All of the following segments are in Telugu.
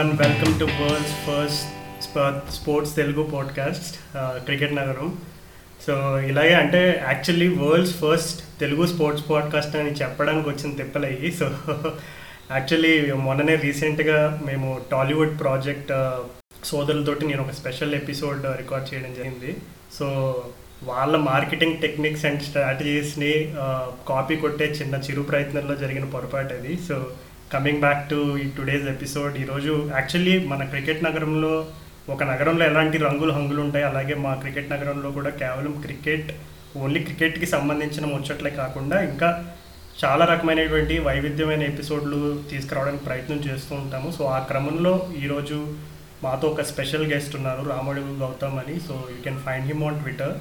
One welcome to world's first sports Telugu podcast cricket Nagaram so ఇలాగే అంటే actually world's first Telugu sports podcast అని చెప్పడానికి వచ్చిన తిప్పలయ్యి. సో యాక్చువల్లీ మొన్ననే రీసెంట్గా మేము టాలీవుడ్ ప్రాజెక్ట్ uh, సోదరులతోటి నేను ఒక స్పెషల్ ఎపిసోడ్ రికార్డ్ చేయడం జరిగింది. సో వాళ్ళ మార్కెటింగ్ టెక్నిక్స్ అండ్ స్ట్రాటజీస్ని కాపీ కొట్టే చిన్న చిరు ప్రయత్నంలో జరిగిన పొరపాటు అది. సో కమింగ్ బ్యాక్ టు ఈ టుడేస్ ఎపిసోడ్ ఈరోజు యాక్చువల్లీ మన క్రికెట్ నగరంలో ఒక నగరంలో ఎలాంటి రంగులు హంగులు ఉంటాయి అలాగే మా క్రికెట్ నగరంలో కూడా కేవలం క్రికెట్ ఓన్లీ క్రికెట్కి సంబంధించిన ముచ్చట్లే కాకుండా ఇంకా చాలా రకమైనటువంటి వైవిధ్యమైన ఎపిసోడ్లు తీసుకురావడానికి ప్రయత్నం చేస్తూ ఉంటాము. సో ఆ క్రమంలో ఈరోజు మాతో ఒక స్పెషల్ గెస్ట్ ఉన్నారు రాముడు గౌతమ్ అని. So you can find him on Twitter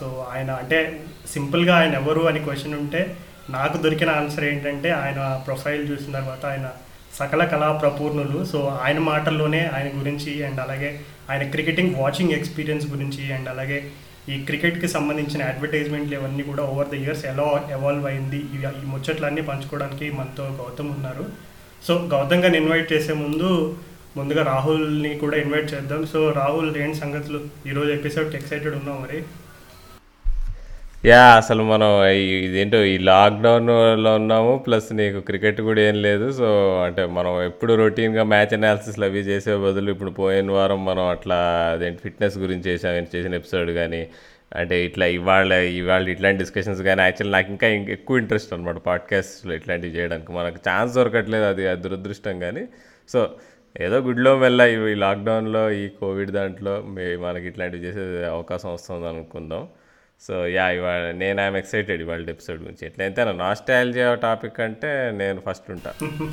so ఆయన అంటే సింపుల్గా ఆయన ఎవరు అని క్వశ్చన్ ఉంటే నాకు దొరికిన ఆన్సర్ ఏంటంటే ఆయన ప్రొఫైల్ చూసిన తర్వాత ఆయన సకల కళా ప్రపూర్ణులు. సో ఆయన మాటల్లోనే ఆయన గురించి అండ్ అలాగే ఆయన క్రికెటింగ్ వాచింగ్ ఎక్స్పీరియన్స్ గురించి అండ్ అలాగే ఈ క్రికెట్కి సంబంధించిన అడ్వర్టైజ్మెంట్లు ఇవన్నీ కూడా ఓవర్ ద ఇయర్స్ ఎలా ఎవాల్వ్ అయింది. ఈ ముచ్చట్లన్నీ పంచుకోవడానికి మనతో గౌతమ్ ఉన్నారు. సో గౌతమ్ గారిని ఇన్వైట్ చేసే ముందు ముందుగా రాహుల్ని కూడా ఇన్వైట్ చేద్దాం. సో రాహుల్ ఏంటి సంగతులు? ఈరోజు ఎపిసోడ్కి ఎక్సైటెడ్ ఉన్నాం మరి? యా అసలు మనం ఇదేంటో ఈ లాక్డౌన్లో ఉన్నాము ప్లస్ నీకు క్రికెట్ కూడా ఏం లేదు సో అంటే మనం ఎప్పుడు రొటీన్గా మ్యాచ్ అనాలిసిస్లు అవి చేసే బదులు ఇప్పుడు పోయిన వారం మనం అట్లా అదేంటి ఫిట్నెస్ గురించి చేసాం చేసిన ఎపిసోడ్ కానీ అంటే ఇట్లా ఇవాళ ఇవాళ ఇట్లాంటి డిస్కషన్స్ కానీ యాక్చువల్ నాకు ఇంకా ఎక్కువ ఇంట్రెస్ట్ అనమాట పాడ్కాస్ట్లో ఇట్లాంటివి చేయడానికి. మనకు ఛాన్స్ దొరకట్లేదు అది దురదృష్టం కానీ సో ఏదో గుడిలో మెల్ల ఈ లాక్డౌన్లో ఈ కోవిడ్ దాంట్లో మే మనకి ఇట్లాంటివి చేసే అవకాశం వస్తుంది అనుకుందాం. సో యా ఇవాళ నేను ఐఎమ్ ఎక్సైటెడ్ ఇవాళ ఎపిసోడ్ గురించి. ఎట్లయితే నాస్టాలజియా టాపిక్ అంటే నేను ఫస్ట్ ఉంటా.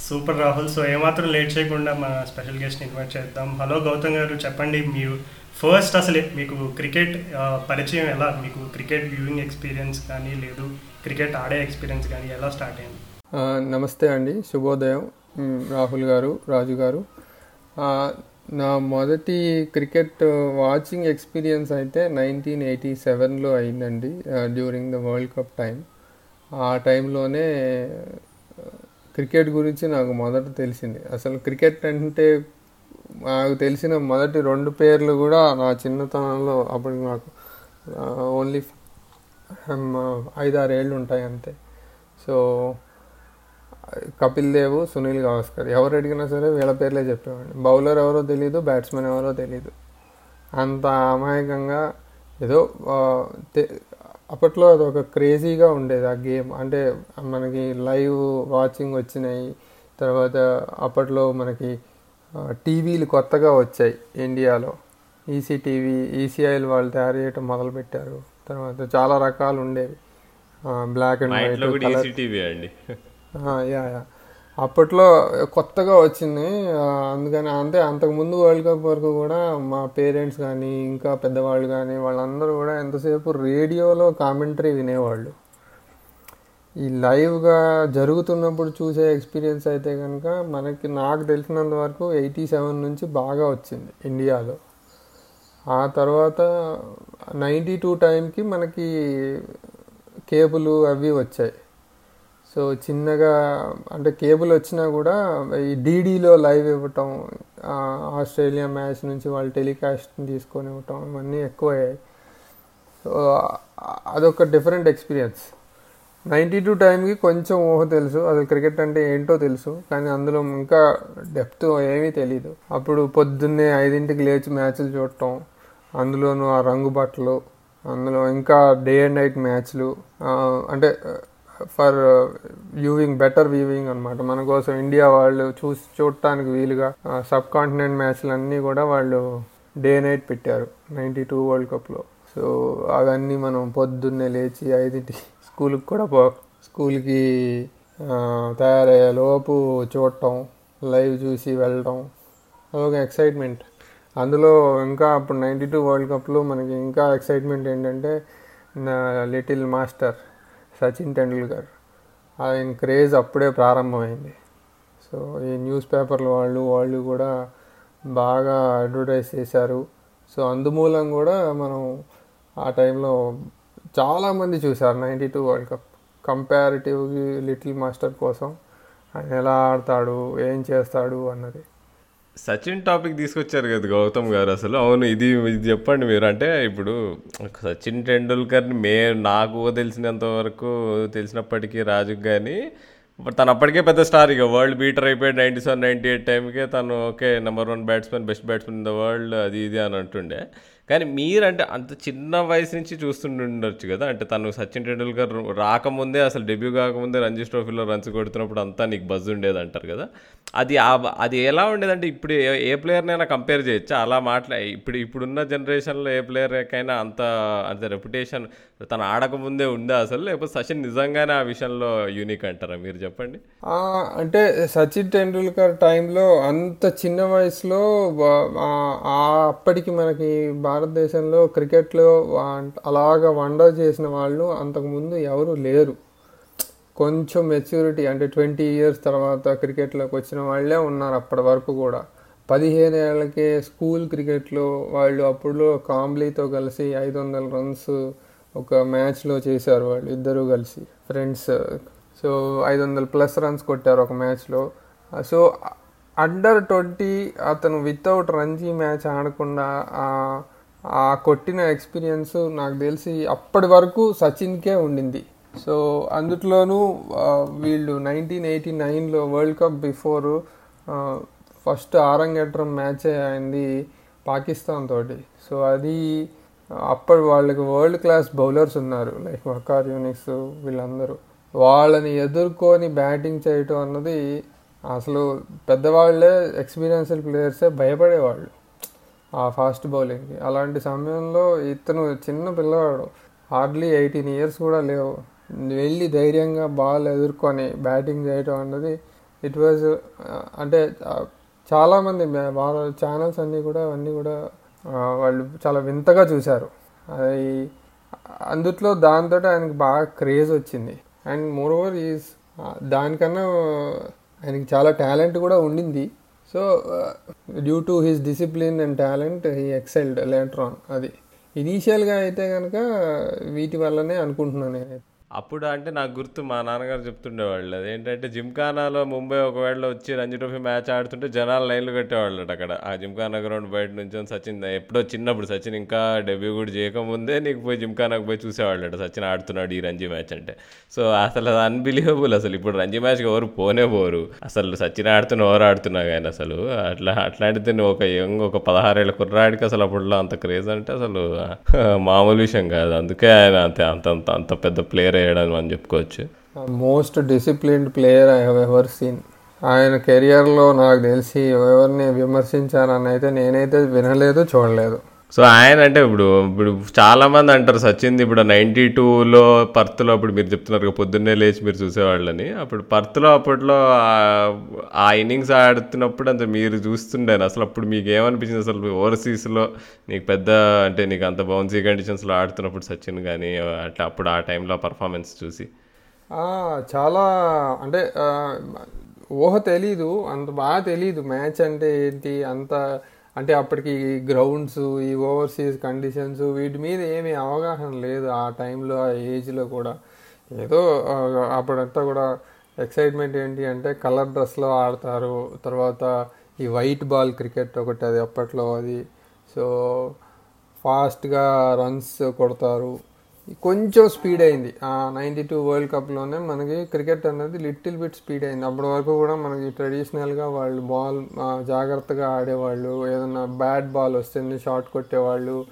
సూపర్ రాహుల్. సో ఏమాత్రం లేట్ చేయకుండా మన స్పెషల్ గెస్ట్ని ఇన్వైట్ చేద్దాం. హలో గౌతమ్ గారు చెప్పండి మీరు ఫస్ట్ అసలు మీకు క్రికెట్ పరిచయం ఎలా? మీకు క్రికెట్ వ్యూయింగ్ ఎక్స్పీరియన్స్ కానీ లేదు క్రికెట్ ఆడే ఎక్స్పీరియన్స్ కానీ ఎలా స్టార్ట్ అయింది? నమస్తే అండి. శుభోదయం. మ్, రాహుల్ గారు రాజు గారు. ఆ, నా మొదటి క్రికెట్ వాచింగ్ ఎక్స్పీరియన్స్ అయితే నైన్టీన్ ఎయిటీ సెవెన్లో అయిందండి during the world cup time ఆ టైంలోనే క్రికెట్ గురించి నాకు మొదట తెలిసింది. అసలు క్రికెట్ అంటే నాకు తెలిసిన మొదటి రెండు పేర్లు కూడా నా చిన్నతనంలో అప్పుడు నాకు ఓన్లీ ఐదారు ఏళ్ళు ఉంటాయి అంతే. సో కపిల్ దేవ్ సునీల్ గవాస్కర్. ఎవరు అడిగినా సరే వీళ్ళ పేర్లే చెప్పేవాడిని. బౌలర్ ఎవరో తెలియదు బ్యాట్స్మెన్ ఎవరో తెలియదు అంత అమాయకంగా ఏదో అప్పట్లో అది ఒక క్రేజీగా ఉండేది ఆ గేమ్. అంటే మనకి లైవ్ వాచింగ్ వచ్చినాయి. తర్వాత అప్పట్లో మనకి టీవీలు కొత్తగా వచ్చాయి ఇండియాలో. ఈసీ టీవీ ఈసీఐలు వాళ్ళు తయారు చేయటం మొదలుపెట్టారు. తర్వాత చాలా రకాలు ఉండేవి. బ్లాక్ అండ్ వైట్ అండి. Yeah yeah. అప్పట్లో కొత్తగా వచ్చింది. అందుకని అంటే అంతకుముందు వరల్డ్ కప్ వరకు కూడా మా పేరెంట్స్ కానీ ఇంకా పెద్దవాళ్ళు కానీ వాళ్ళందరూ కూడా ఎంతసేపు రేడియోలో కామెంటరీ వినేవాళ్ళు. ఈ లైవ్గా జరుగుతున్నప్పుడు చూసే ఎక్స్పీరియన్స్ అయితే కనుక మనకి నాకు తెలిసినంత వరకు ఎయిటీ సెవెన్ నుంచి బాగా వచ్చింది ఇండియాలో. ఆ తర్వాత నైంటీ టూ టైంకి మనకి కేబుల్ అవి వచ్చాయి. సో చిన్నగా అంటే కేబుల్ వచ్చినా కూడా ఈ డీడీలో లైవ్ ఇవ్వటం ఆస్ట్రేలియా మ్యాచ్ నుంచి వాళ్ళు టెలికాస్ట్ తీసుకొని ఇవ్వటం ఇవన్నీ ఎక్కువయ్యాయి. సో అదొక డిఫరెంట్ ఎక్స్పీరియన్స్. నైంటీ టూ టైంకి కొంచెం ఊహ తెలుసు అసలు క్రికెట్ అంటే ఏంటో తెలుసు కానీ అందులో ఇంకా డెప్త్ ఏమీ తెలియదు అప్పుడు పొద్దున్నే ఐదింటికి లేచి మ్యాచ్లు చూడటం అందులోనూ ఆ రంగు బట్టలు అందులో ఇంకా డే అండ్ నైట్ మ్యాచ్లు అంటే ఫర్ వ్యూవింగ్ బెటర్ వ్యూవింగ్ అనమాట మన కోసం ఇండియా వాళ్ళు చూసి చూడటానికి వీలుగా సబ్ కాంటినెంట్ మ్యాచ్లు అన్నీ కూడా వాళ్ళు డే నైట్ పెట్టారు నైంటీ టూ వరల్డ్ కప్లో. సో అవన్నీ మనం పొద్దున్నే లేచి ఐదింటి స్కూల్కి కూడా పో స్కూల్కి తయారయ్యే లోపు చూడటం లైవ్ చూసి వెళ్ళటం అదొక ఎక్సైట్మెంట్. అందులో ఇంకా అప్పుడు నైంటీ టూ వరల్డ్ కప్లో మనకి ఇంకా ఎక్సైట్మెంట్ ఏంటంటే లిటిల్ మాస్టర్. సచిన్ టెండూల్కర్. ఆయన క్రేజ్ అప్పుడే ప్రారంభమైంది. సో ఈ న్యూస్ పేపర్ల వాళ్ళు వాళ్ళు కూడా బాగా అడ్వర్టైజ్ చేశారు. సో అందుమూలం కూడా మనం ఆ టైంలో చాలామంది చూశారు ninety two world cup. Comparatively little master కోసం ఆయన ఎలా ఆడతాడు ఏం చేస్తాడు అన్నది. సచిన్ టాపిక్ తీసుకొచ్చారు కదా గౌతమ్ గారు అసలు. అవును ఇది ఇది చెప్పండి మీరు. అంటే ఇప్పుడు సచిన్ టెండూల్కర్ని మే నాకు తెలిసినంత వరకు తెలిసినప్పటికీ రాజుకి కానీ తను అప్పటికే పెద్ద స్టార్ ఇక. వరల్డ్ బీటర్ అయిపోయాడు నైంటీ సెవెన్ నైంటీ ఎయిట్ టైంకే తను okay number one batsmen best batsmen in the world అది ఇది అని అంటుండే. కానీ మీరంటే అంత చిన్న వయసు నుంచి చూస్తుండొచ్చు కదా. అంటే తను సచిన్ టెండూల్కర్ రాకముందే అసలు డెబ్యూ కాకముందే రంజీ ట్రోఫీలో రన్స్ కొడుతున్నప్పుడు అంతా నీకు బజ్ ఉండేది అంటారు కదా. అది అది ఎలా ఉండేదంటే ఇప్పుడు ఏ- ప్లేయర్నైనా కంపేర్ చేయొచ్చు? అలా మాట్లా ఇప్పుడు ఇప్పుడున్న జనరేషన్లో ఏ ప్లేయర్కైనా అంత అంత రెప్యుటేషన్ తను ఆడకముందే ఉందా అసలు? లేకపోతే సచిన్ నిజంగానే ఆ విషయంలో యూనిక్ అంటారా? మీరు చెప్పండి. అంటే సచిన్ టెండూల్కర్ టైంలో అంత చిన్న వయసులో అప్పటికి మనకి బాగా భారతదేశంలో క్రికెట్లో అలాగ అలాగా వండర్ చేసిన వాళ్ళు అంతకుముందు ఎవరు లేరు. కొంచెం మెచ్యూరిటీ అంటే ట్వంటీ ఇయర్స్ తర్వాత క్రికెట్లోకి వచ్చిన వాళ్ళే ఉన్నారు అప్పటి వరకు కూడా. పదిహేను ఏళ్ళకే స్కూల్ క్రికెట్లో వాళ్ళు అప్పుడు కాంబ్లీతో కలిసి ఐదు వందల రన్స్ ఒక మ్యాచ్లో చేశారు వాళ్ళు ఇద్దరు కలిసి ఫ్రెండ్స్. సో ఐదు వందల ప్లస్ రన్స్ కొట్టారు ఒక మ్యాచ్లో. సో అండర్ ట్వంటీ అతను వితౌట్ రంజీ మ్యాచ్ ఆడకుండా ఆ- కొట్టిన ఎక్స్పీరియన్స్ నాకు తెలిసి అప్పటి వరకు సచిన్కే ఉండింది. సో అందుట్లోనూ వీళ్ళు నైన్టీన్ ఎయిటీ నైన్లో వరల్డ్ కప్ బిఫోర్ ఫస్ట్ ఆరంగేట్రం మ్యాచ్ అయింది పాకిస్తాన్ తోటి. సో అది అప్పటి వాళ్ళకి వరల్డ్ క్లాస్ బౌలర్స్ ఉన్నారు లైక్ వకార్ యూనిక్స్ వీళ్ళందరూ. వాళ్ళని ఎదుర్కొని బ్యాటింగ్ చేయటం అన్నది అసలు పెద్దవాళ్ళే ఎక్స్పీరియన్స్డ్ ప్లేయర్సే భయపడేవాళ్ళు. ఆ ఫాస్ట్ బౌలింగ్కి అలాంటి సమయంలో ఇతను చిన్న పిల్లవాడు. హార్డ్లీ ఎయిటీన్ ఇయర్స్ కూడా లేవు. వెళ్ళి ధైర్యంగా బాల్ ఎదుర్కొని బ్యాటింగ్ చేయటం అన్నది ఇట్ వాజ్ అంటే చాలామంది వాళ్ళ ఛానల్స్ అన్నీ కూడా అవన్నీ కూడా వాళ్ళు చాలా వింతగా చూశారు. అది అందుట్లో దాంతో ఆయనకి బాగా క్రేజ్ వచ్చింది. అండ్ మోర్ ఓవర్ ఈజ్ దానికన్నా ఆయనకి చాలా టాలెంట్ కూడా ఉండింది. So due to his discipline and talent he excelled later on అది. ఇనీషియల్గా అయితే కనుక వీటి వల్లనే అనుకుంటున్నాను నేను అప్పుడు అంటే నాకు గుర్తు మా నాన్నగారు చెప్తుండేవాళ్ళు అదేంటంటే జిమ్ఖానాలో ముంబై ఒకవేళ వచ్చి రంజీ ట్రోఫీ మ్యాచ్ ఆడుతుంటే జనాలు లైన్లు కట్టేవాళ్ళు అక్కడ. ఆ జిమ్ఖానా గ్రౌండ్ బయట నుంచి సచిన్ ఎప్పుడో చిన్నప్పుడు సచిన్ ఇంకా డెబ్యూ కూడా చేయకముందే నీకు పోయి జిమ్ఖానాకు పోయి చూసేవాళ్ళు సచిన్ ఆడుతున్నాడు ఈ రంజీ మ్యాచ్ అంటే. సో అసలు అది అన్బిలీవబుల్ అసలు. ఇప్పుడు రంజీ మ్యాచ్కి ఎవరు పోనే పోరు. అసలు సచిన్ ఆడుతున్న ఎవరు ఆడుతున్నా కానీ అసలు అట్లా అట్లాంటిది ఒక యంగ్ ఒక పదహారేళ్ళ కుర్రాడికి అసలు అప్పట్లో అంత క్రేజ్ అంటే అసలు మామూలు విషయం కాదు. అందుకే ఆయన అంత అంత అంత అంత పెద్ద ప్లేయర్ అయ్యాడని మనం చెప్పుకోవచ్చు. Most disciplined player I have ever seen ఆయన కెరియర్లో నాకు తెలిసి ఎవరిని విమర్శించానని అయితే నేనైతే వినలేదు చూడలేదు. సో ఆయన అంటే ఇప్పుడు ఇప్పుడు చాలామంది అంటారు సచిన్ ఇప్పుడు నైంటీ టూలో పర్త్లో అప్పుడు మీరు చెప్తున్నారు పొద్దున్నే లేచి మీరు చూసేవాళ్ళని. అప్పుడు పర్త్లో అప్పట్లో ఆ- ఇన్నింగ్స్ ఆడుతున్నప్పుడు అంత మీరు చూస్తుండేను? అసలు అప్పుడు మీకు ఏమనిపించింది అసలు ఓవర్సీస్లో నీకు పెద్ద అంటే నీకు అంత బౌన్సీ కండిషన్స్లో ఆడుతున్నప్పుడు సచిన్ కానీ అట్లా అప్పుడు ఆ టైంలో పర్ఫార్మెన్స్ చూసి? చాలా అంటే ఊహ తెలీదు అంత బాగా తెలీదు మ్యాచ్ అంటే ఏంటి అంత అంటే అప్పటికి గ్రౌండ్స్ ఈ ఓవర్సీస్ కండిషన్స్ వీటి మీద ఏమీ అవగాహన లేదు ఆ టైంలో ఆ ఏజ్లో కూడా. ఏదో అప్పుడంతా కూడా ఎక్సైట్మెంట్ ఏంటి అంటే కలర్ డ్రెస్లో ఆడతారు తర్వాత ఈ వైట్ బాల్ క్రికెట్ ఒకటి అది అప్పట్లో అది. సో ఫాస్ట్గా రన్స్ కొడతారు. కొంచెం స్పీడ్ అయింది. ఆ నైంటీ టూ వరల్డ్ కప్లోనే మనకి క్రికెట్ అనేది లిటిల్ బిట్ స్పీడ్ అయింది. అప్పటి వరకు కూడా మనకి ట్రెడిషనల్గా వాళ్ళు బాల్ జాగ్రత్తగా ఆడేవాళ్ళు ఏదన్నా బ్యాట్ బాల్ వస్తుంది షాట్ కొట్టేవాళ్ళు.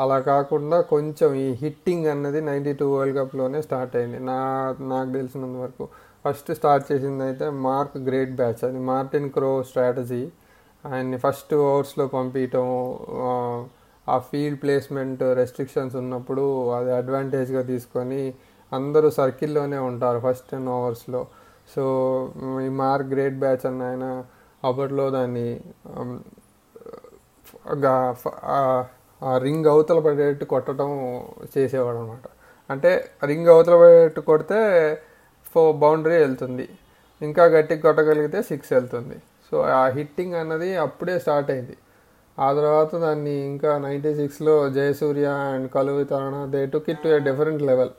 అలా కాకుండా కొంచెం ఈ హిట్టింగ్ అన్నది నైంటీ టూ వరల్డ్ కప్లోనే స్టార్ట్ అయింది. నా నాకు తెలిసినంత వరకు. ఫస్ట్ స్టార్ట్ చేసింది అయితే మార్క్ గ్రేట్ బ్యాచ్. అది మార్టిన్ క్రో స్ట్రాటజీ. ఆయన్ని ఫస్ట్ ఓవర్స్లో పంపించటం ఆ, ఫీల్డ్ ప్లేస్మెంట్ రెస్ట్రిక్షన్స్ ఉన్నప్పుడు అది అడ్వాంటేజ్గా తీసుకొని అందరూ సర్కిల్లోనే ఉంటారు ఫస్ట్ టెన్ ఓవర్స్లో. సో ఈ మార్క్ గ్రేట్ బ్యాచ్ అన్న ఆయన అప్పట్లో దాన్ని ఆ- ఆ రింగ్ అవతల పడేట్టు కొట్టడం చేసేవాడు అనమాట అంటే రింగ్ అవతల పడేట్టు కొడితే ఫో బౌండరీ వెళ్తుంది. ఇంకా గట్టిగా కొట్టగలిగితే సిక్స్ వెళ్తుంది. సో ఆ హిట్టింగ్ అన్నది అప్పుడే స్టార్ట్ అయింది. ఆ తర్వాత దాన్ని ఇంకా నైంటీ సిక్స్లో Jayasuriya and Kaluwitharana they took it to a different level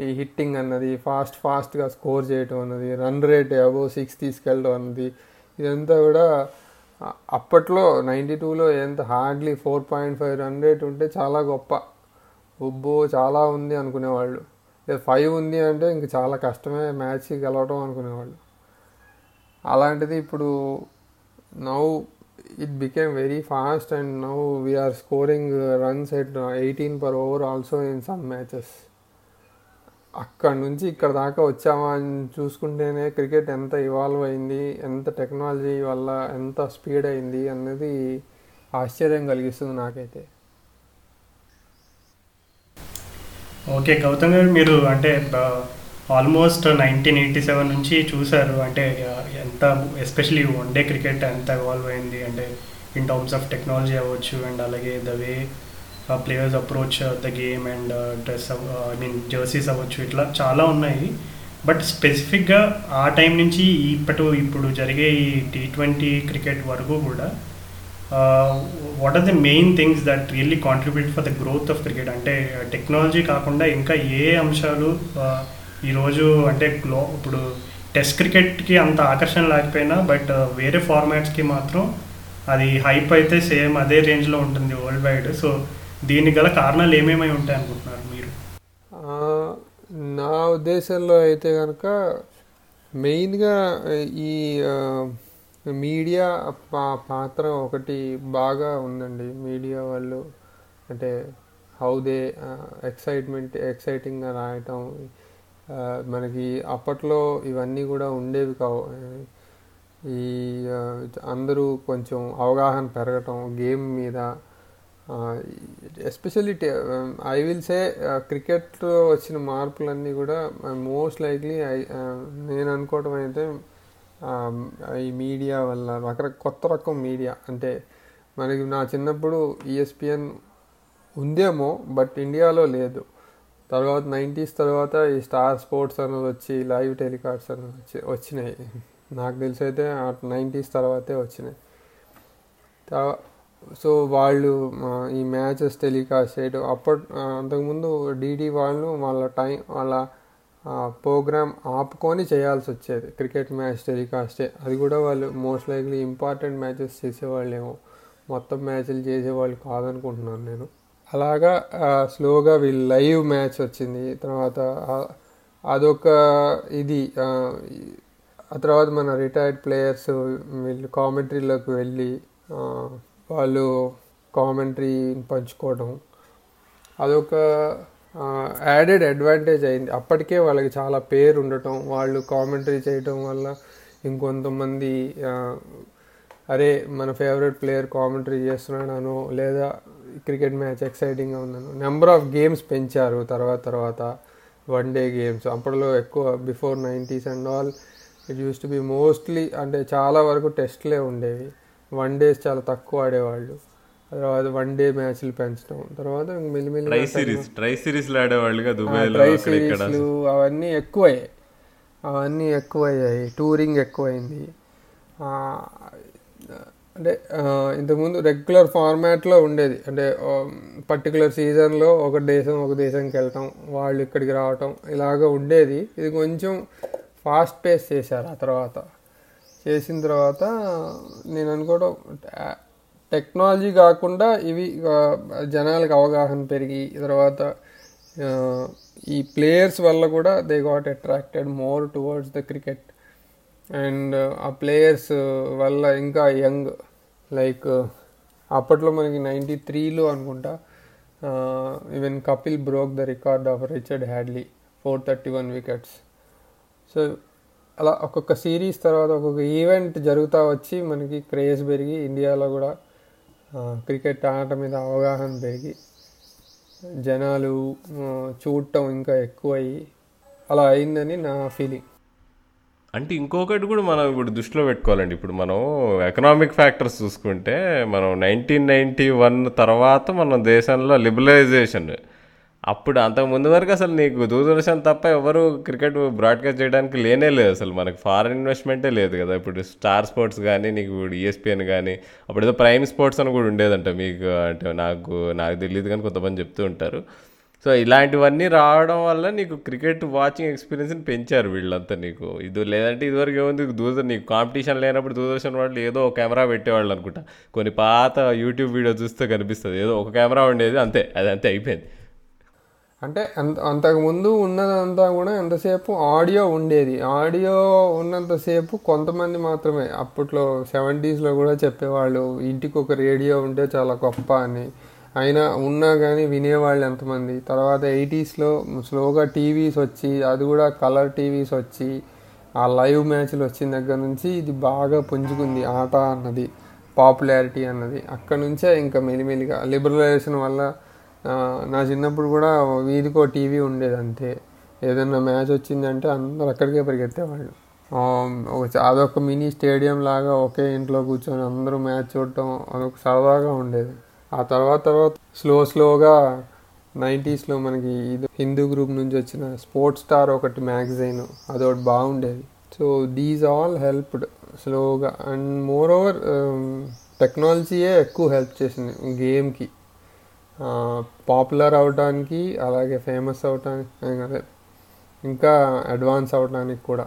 ఈ హిట్టింగ్ అన్నది ఫాస్ట్ ఫాస్ట్గా స్కోర్ చేయటం అన్నది రన్ రేట్ అబో సిక్స్ తీసుకెళ్ళడం అన్నది ఇదంతా కూడా అప్పట్లో నైంటీ టూలో ఎంత hardly four point five run rate ఉంటే చాలా గొప్ప. ఉబ్బో చాలా ఉంది అనుకునేవాళ్ళు. ఫైవ్ ఉంది అంటే ఇంక చాలా కష్టమే మ్యాచ్ గెలవడం అనుకునేవాళ్ళు. అలాంటిది ఇప్పుడు it became very fast and now we're scoring runs at eighteen per over also in some matches అక్కడ నుంచి ఇక్కడ దాకా వచ్చామా అని చూసుకుంటేనే క్రికెట్ ఎంత ఇవాల్వ్ అయింది ఎంత టెక్నాలజీ వల్ల ఎంత స్పీడ్ అయింది అన్నది ఆశ్చర్యం కలిగిస్తుంది నాకైతే. ఓకే గౌతమ్ గారు మీరు అంటే ఆల్మోస్ట్ నైన్టీన్ ఎయిటీ సెవెన్ నుంచి చూసారు అంటే ఎంత ఎస్పెషలీ వన్ డే క్రికెట్ ఎంత ఇవాల్వ్ అయింది. అంటే ఇన్ టర్మ్స్ ఆఫ్ టెక్నాలజీ అవ్వచ్చు అండ్ అలాగే the way players approach the game and dress I mean jerseys అవ్వచ్చు ఇట్లా చాలా ఉన్నాయి. బట్ స్పెసిఫిక్గా ఆ టైం నుంచి ఇప్పటి ఇప్పుడు జరిగే ఈ టీ ట్వంటీ క్రికెట్ వరకు కూడా what are the main things that really contribute for the growth of cricket అంటే టెక్నాలజీ కాకుండా ఇంకా ఏ అంశాలు uh, ఈరోజు అంటే గ్లో ఇప్పుడు టెస్ట్ క్రికెట్కి అంత ఆకర్షణ లేకపోయినా బట్ వేరే ఫార్మాట్స్కి మాత్రం అది హైప్ అయితే సేమ్ అదే రేంజ్లో ఉంటుంది వరల్డ్ వైడ్. సో దీనికి గల కారణాలు ఏమేమై ఉంటాయి అనుకుంటున్నారు మీరు? నా ఉద్దేశంలో అయితే కనుక మెయిన్గా ఈ మీడియా పాత్ర ఒకటి బాగా ఉందండి. మీడియా వాళ్ళు అంటే హౌ దే ఎక్సైట్మెంట్ ఎక్సైటింగ్గా రాయటం మనకి అప్పట్లో ఇవన్నీ కూడా ఉండేవి కావు. ఈ అందరూ కొంచెం అవగాహన పెరగటం గేమ్ మీద ఎస్పెషల్లీ ఐ విల్ సే క్రికెట్లో వచ్చిన మార్పులన్నీ కూడా మోస్ట్ లైక్లీ ఐ నేను అనుకోవటం అయితే ఈ మీడియా వల్ల రకర కొత్త రకం మీడియా. అంటే మనకి నా చిన్నప్పుడు ఈఎస్పిఎన్ ఉందేమో బట్ ఇండియాలో లేదు. తర్వాత నైంటీస్ తర్వాత ఈ స్టార్ స్పోర్ట్స్ అన్నది వచ్చి లైవ్ టెలికాస్ట్ అన్నది వచ్చి వచ్చినాయి. నాకు తెలిసి అయితే నైంటీస్ తర్వాతే వచ్చినాయి. సో వాళ్ళు ఈ మ్యాచెస్ టెలికాస్ట్ చేయడం అప్పటి అంతకుముందు డీడీ వాళ్ళు వాళ్ళ టైం వాళ్ళ ప్రోగ్రామ్ ఆపుకొని చేయాల్సి వచ్చేది. క్రికెట్ మ్యాచ్ టెలికాస్టే. అది కూడా వాళ్ళు మోస్ట్ లైక్లీ ఇంపార్టెంట్ మ్యాచెస్ చేసేవాళ్ళేమో. మొత్తం మ్యాచ్లు చేసేవాళ్ళు కాదనుకుంటున్నాను నేను. అలాగా స్లోగా వీళ్ళు లైవ్ మ్యాచ్ వచ్చింది. తర్వాత అదొక ఇది ఆ, తర్వాత మన రిటైర్డ్ ప్లేయర్స్ వీళ్ళు కామెంటరీలోకి వెళ్ళి వాళ్ళు కామెంటరీ పంచుకోవడం. అదొక యాడెడ్ అడ్వాంటేజ్ అయింది. అప్పటికే వాళ్ళకి చాలా పేరు ఉండటం వాళ్ళు కామెంటరీ చేయటం వల్ల ఇంకొంతమంది అరే మన ఫేవరెట్ ప్లేయర్ కామెంటరీ చేస్తున్నాడనో లేదా క్రికెట్ మ్యాచ్ ఎక్సైటింగ్గా ఉందనో. నెంబర్ ఆఫ్ గేమ్స్ పెంచారు తర్వాత తర్వాత. వన్ డే గేమ్స్ అప్పట్లో ఎక్కువ before nineties and all it used to be mostly అంటే చాలా వరకు టెస్ట్లే ఉండేవి. వన్ డేస్ చాలా తక్కువ ఆడేవాళ్ళు. తర్వాత వన్ డే మ్యాచ్లు పెంచడం. తర్వాత ట్రై మెల్లిమెల్లిగా సిరీస్ ట్ై సిరీస్లో ఆడేవాళ్ళుగా దుబాయ్లో ట్రై అక్కడ ఇక్కడ సిరీస్లు అవన్నీ ఎక్కువయ్యాయి. అవన్నీ ఎక్కువయ్యాయి. టూరింగ్ ఎక్కువైంది. అంటే ఇంతకుముందు రెగ్యులర్ ఫార్మాట్లో ఉండేది. అంటే పర్టికులర్ సీజన్లో ఒక దేశం ఒక దేశంకి వెళ్తాం వాళ్ళు ఇక్కడికి రావటం ఇలాగ ఉండేది. ఇది కొంచెం ఫాస్ట్ పేస్ చేశారు ఆ తర్వాత. చేసిన తర్వాత నేను అనుకోవడం టెక్నాలజీ కాకుండా ఇవి జనాలకు అవగాహన పెరిగి తర్వాత ఈ ప్లేయర్స్ వల్ల కూడా they got attracted more towards the cricket and ఆ ప్లేయర్స్ వల్ల ఇంకా యంగ్ లైక్ uh, అప్పట్లో మనకి నైంటీ త్రీలో అనుకుంటా even Kapil broke the record of Richard Hadlee four thirty one wickets so అలా ఒక్కొక్క సిరీస్ తర్వాత ఒక్కొక్క ఈవెంట్ జరుగుతూ వచ్చి మనకి క్రేజ్ పెరిగి ఇండియాలో కూడా uh, క్రికెట్ ఆట మీద అవగాహన పెరిగి జనాలు uh, చూడటం ఇంకా ఎక్కువయ్యి అలా అయిందని నా ఫీలింగ్ అంటే ఇంకొకటి కూడా మనం ఇప్పుడు దృష్టిలో పెట్టుకోవాలండి. ఇప్పుడు మనం ఎకనామిక్ ఫ్యాక్టర్స్ చూసుకుంటే మనం నైన్టీన్ నైంటీ వన్ తర్వాత మన దేశంలో లిబరలైజేషన్ అప్పుడు అంతకు ముందు వరకు అసలు నీకు దూరదర్శన్ తప్ప ఎవరు క్రికెట్ బ్రాడ్కాస్ట్ చేయడానికి లేనే లేదు అసలు మనకు ఫారెన్ ఇన్వెస్ట్మెంటే లేదు కదా. ఇప్పుడు స్టార్ స్పోర్ట్స్ కానీ నీకు ఇప్పుడు ఈఎస్పిఎన్ కానీ అప్పుడు ఏదో ప్రైమ్ స్పోర్ట్స్ అని కూడా ఉండేదంట. మీకు అంటే నాకు నాకు తెలియదు కానీ కొంతమంది చెప్తూ ఉంటారు. సో ఇలాంటివన్నీ రావడం వల్ల నీకు క్రికెట్ వాచింగ్ ఎక్స్పీరియన్స్ని పెంచారు వీళ్ళంతా నీకు. ఇది లేదంటే ఇదివరకు ఏముంది? దూరదర్శన్ నీకు కాంపిటీషన్ లేనప్పుడు దూరదర్శన్ వాళ్ళు ఏదో ఒక కెమెరా పెట్టేవాళ్ళు అనుకుంటా. కొన్ని పాత యూట్యూబ్ వీడియో చూస్తే కనిపిస్తుంది. ఏదో ఒక కెమెరా ఉండేది అంతే. అది అంతే అయిపోయింది. అంటే అంత అంతకుముందు ఉన్నదంతా కూడా ఎంతసేపు ఆడియో ఉండేది. ఆడియో ఉన్నంతసేపు కొంతమంది మాత్రమే. అప్పట్లో సెవెంటీస్లో కూడా చెప్పేవాళ్ళు ఇంటికి ఒక రేడియో ఉంటే చాలా గొప్ప అని. అయినా ఉన్నా కానీ వినేవాళ్ళు ఎంతమంది? తర్వాత ఎయిటీస్లో స్లోగా టీవీస్ వచ్చి అది కూడా కలర్ టీవీస్ వచ్చి ఆ లైవ్ మ్యాచ్లు వచ్చిన దగ్గర నుంచి ఇది బాగా పుంజుకుంది ఆట అన్నది పాపులారిటీ అన్నది. అక్కడ నుంచే ఇంకా మెలిమెలిగా లిబరలైజేషన్ వల్ల నా చిన్నప్పుడు కూడా వీధికో టీవీ ఉండేది అంతే ఏదైనా మ్యాచ్ వచ్చిందంటే అందరూ అక్కడికే పరిగెత్తేవాళ్ళు. అదొక మినీ స్టేడియం లాగా ఒకే ఇంట్లో కూర్చొని అందరూ మ్యాచ్ చూడటం అదొక సరదాగా ఉండేది. ఆ తర్వాత తర్వాత స్లో స్లోగా నైంటీస్లో మనకి ఇది హిందూ గ్రూప్ నుంచి వచ్చిన స్పోర్ట్స్ స్టార్ ఒకటి మ్యాగజైన్ అదొకటి బాగుండేది. సో దీస్ ఆల్ హెల్ప్డ్ స్లోగా. అండ్ మోర్ ఓవర్ టెక్నాలజీయే ఎక్కువ హెల్ప్ చేసింది గేమ్కి. పాపులర్ అవడానికి అలాగే ఫేమస్ అవడానికి అదే ఇంకా అడ్వాన్స్ అవడానికి కూడా.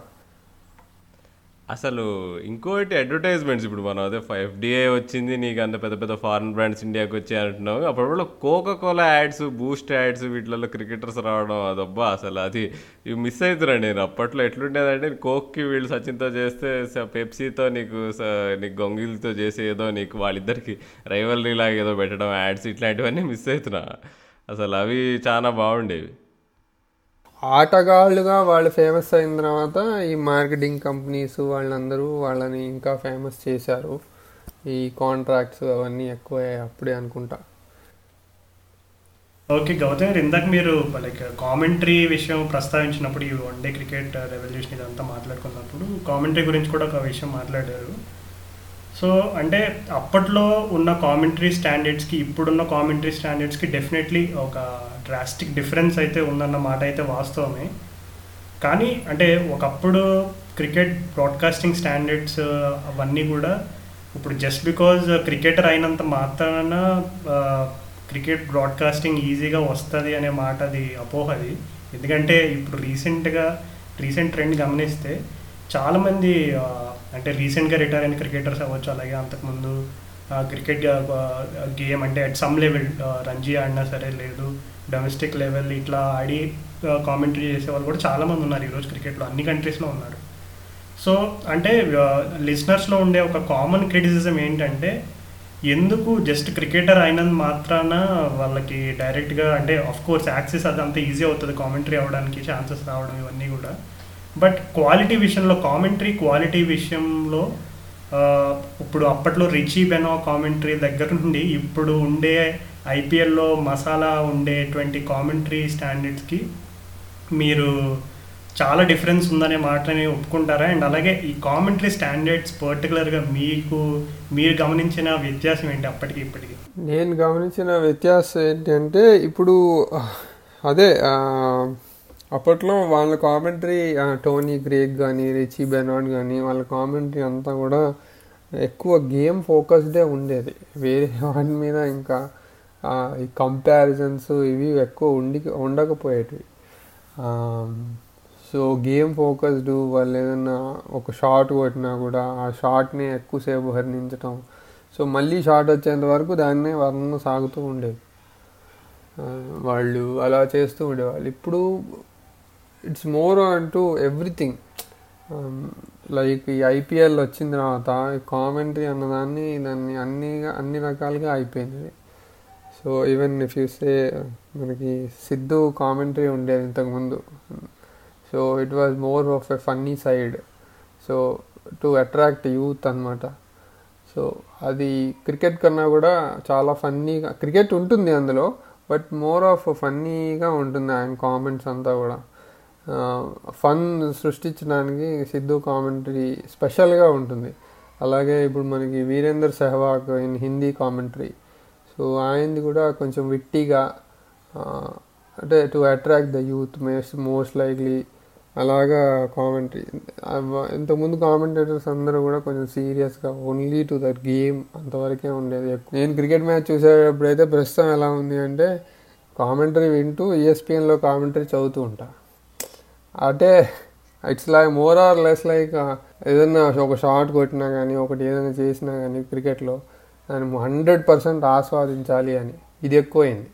అసలు ఇంకోటి అడ్వర్టైజ్మెంట్స్ ఇప్పుడు మనం అదే ఎఫ్డిఐ వచ్చింది నీకు అంత పెద్ద పెద్ద ఫారిన్ బ్రాండ్స్ ఇండియాకి వచ్చాయి అంటున్నావు. అప్పుడు Coca Cola ads Boost ads వీటిలలో cricketers రావడం అదబ్బా అసలు అది ఇవి మిస్ అవుతున్నాను నేను. అప్పట్లో ఎట్లుండేదంటే కోక్కి వీళ్ళు సచిన్తో చేస్తే పెప్సీతో నీకు నీకు గొంగిల్తో చేసి ఏదో నీకు వాళ్ళిద్దరికి రైవల్రీ లాగా ఏదో పెట్టడం యాడ్స్ ఇట్లాంటివన్నీ మిస్ అవుతున్నా అసలు అవి చాలా బాగుండేవి. ఆటగాళ్ళుగా వాళ్ళు ఫేమస్ అయిన తర్వాత ఈ మార్కెటింగ్ కంపెనీస్ వాళ్ళందరూ వాళ్ళని ఇంకా ఫేమస్ చేశారు. ఈ కాంట్రాక్ట్స్ అవన్నీ ఎక్కువ అప్పుడే అనుకుంటా. ఓకే గౌతమ్ గారు ఇందాక మీరు లైక్ కామెంటరీ విషయం ప్రస్తావించినప్పుడు ఈ వన్ డే క్రికెట్ రెవల్యూషన్ ఇదంతా మాట్లాడుకున్నప్పుడు కామెంటరీ గురించి కూడా ఒక విషయం మాట్లాడారు. సో అంటే అప్పట్లో ఉన్న కామెంటరీ స్టాండర్డ్స్కి ఇప్పుడున్న కామెంటరీ స్టాండర్డ్స్కి డెఫినెట్లీ ఒక డ్రాస్టిక్ డిఫరెన్స్ అయితే ఉందన్న మాట అయితే వాస్తవమే. కానీ అంటే ఒకప్పుడు క్రికెట్ బ్రాడ్కాస్టింగ్ స్టాండర్డ్స్ అవన్నీ కూడా ఇప్పుడు జస్ట్ బికాజ్ క్రికెటర్ అయినంత మాత్రాన క్రికెట్ బ్రాడ్కాస్టింగ్ ఈజీగా వస్తుంది అనే మాట అది అపోహది ఎందుకంటే ఇప్పుడు రీసెంట్గా రీసెంట్ ట్రెండ్ గమనిస్తే చాలామంది uh, అంటే రీసెంట్గా రిటైర్ అయిన క్రికెటర్స్ అవ్వచ్చు అలాగే అంతకుముందు uh, క్రికెట్ గేమ్ uh, అంటే అట్ సమ్ లెవెల్ రంజీ ఆడినా సరే లేదు డొమెస్టిక్ లెవెల్ ఇట్లా ఆడి కామెంటరీ చేసే వాళ్ళు కూడా చాలామంది ఉన్నారు ఈరోజు క్రికెట్లో అన్ని కంట్రీస్లో ఉన్నారు. సో అంటే లిసనర్స్లో ఉండే ఒక కామన్ క్రిటిసిజం ఏంటంటే ఎందుకు జస్ట్ క్రికెటర్ అయినందు మాత్రాన వాళ్ళకి డైరెక్ట్గా అంటే ఆఫ్ కోర్స్ యాక్సెస్ అది అంత ఈజీ అవుతుంది కామెంటరీ అవ్వడానికి ఛాన్సెస్ రావడం ఇవన్నీ కూడా. బట్ క్వాలిటీ విషయంలో కామెంటరీ క్వాలిటీ విషయంలో ఇప్పుడు అప్పట్లో రిచీ బెనో కామెంటరీ దగ్గర నుండి ఇప్పుడు ఉండే ఐపీఎల్లో మసాలా ఉండేటువంటి కామెంటరీ స్టాండర్డ్స్కి మీరు చాలా డిఫరెన్స్ ఉందనే మాటని ఒప్పుకుంటారా? అండ్ అలాగే ఈ కామెంటరీ స్టాండర్డ్స్ పర్టికులర్గా మీకు మీరు గమనించిన వ్యత్యాసం ఏంటి అప్పటికి ఇప్పటికి? నేను గమనించిన వ్యత్యాసం ఏంటంటే ఇప్పుడు అదే అప్పట్లో వాళ్ళ కామెంటరీ టోనీ గ్రేక్ కానీ రిచీ బెనాడ్ కానీ వాళ్ళ కామెంటరీ అంతా కూడా ఎక్కువ గేమ్ ఫోకస్డే ఉండేది. వేరే వాటి మీద ఇంకా ఈ కంపారిజన్స్ ఇవి ఎక్కువ ఉండి ఉండకపోయేటివి. సో గేమ్ ఫోకస్డ్ వాళ్ళు ఏదన్నా ఒక షాట్ కొట్టినా కూడా ఆ షాట్ని ఎక్కువసేపు వర్ణించటం సో మళ్ళీ షాట్ వచ్చేంత వరకు దాన్నే వర్ణన సాగుతూ ఉండేది. వాళ్ళు అలా చేస్తూ ఉండేవాళ్ళు. ఇప్పుడు ఇట్స్ మోర్ అంటూ ఎవ్రీథింగ్ లైక్ ఈ ఐపీఎల్ వచ్చిన తర్వాత కామెంటరీ అన్నదాన్ని దాన్ని అన్ని అన్ని రకాలుగా అయిపోయింది. So even if you say మనకి సిద్ధు కామెంటరీ ఉండేది ఇంతకుముందు. So it was more of a funny side so to attract youth అనమాట సో అది క్రికెట్ కన్నా కూడా చాలా ఫన్నీగా క్రికెట్ ఉంటుంది అందులో బట్ మోర్ ఆఫ్ ఫన్నీగా ఉంటుంది ఆయన కామెంట్స్ అంతా కూడా. ఫన్ సృష్టించడానికి సిద్ధు కామెంటరీ స్పెషల్గా ఉంటుంది. అలాగే ఇప్పుడు మనకి Virender Sehwag in Hindi commentary so ఆయనది కూడా కొంచెం విట్టిగా అంటే to attract the youth most most likely అలాగా కామెంటరీ ఇంతకుముందు కామెంటేటర్స్ అందరూ కూడా కొంచెం సీరియస్గా ఓన్లీ టు దట్ గేమ్ అంతవరకే ఉండేది ఎక్కువ. నేను క్రికెట్ మ్యాచ్ చూసేటప్పుడు అయితే ప్రస్తుతం ఎలా ఉంది అంటే కామెంటరీ వింటూ ఈఎస్పిఎన్లో కామెంటరీ చదువుతూ ఉంటా. అంటే it's like more or less like ఏదైనా ఒక షాట్ కొట్టినా కానీ ఒకటి ఏదైనా చేసినా కానీ క్రికెట్లో దాన్ని హండ్రెడ్ పర్సెంట్ ఆస్వాదించాలి అని. ఇది ఎక్కువైంది.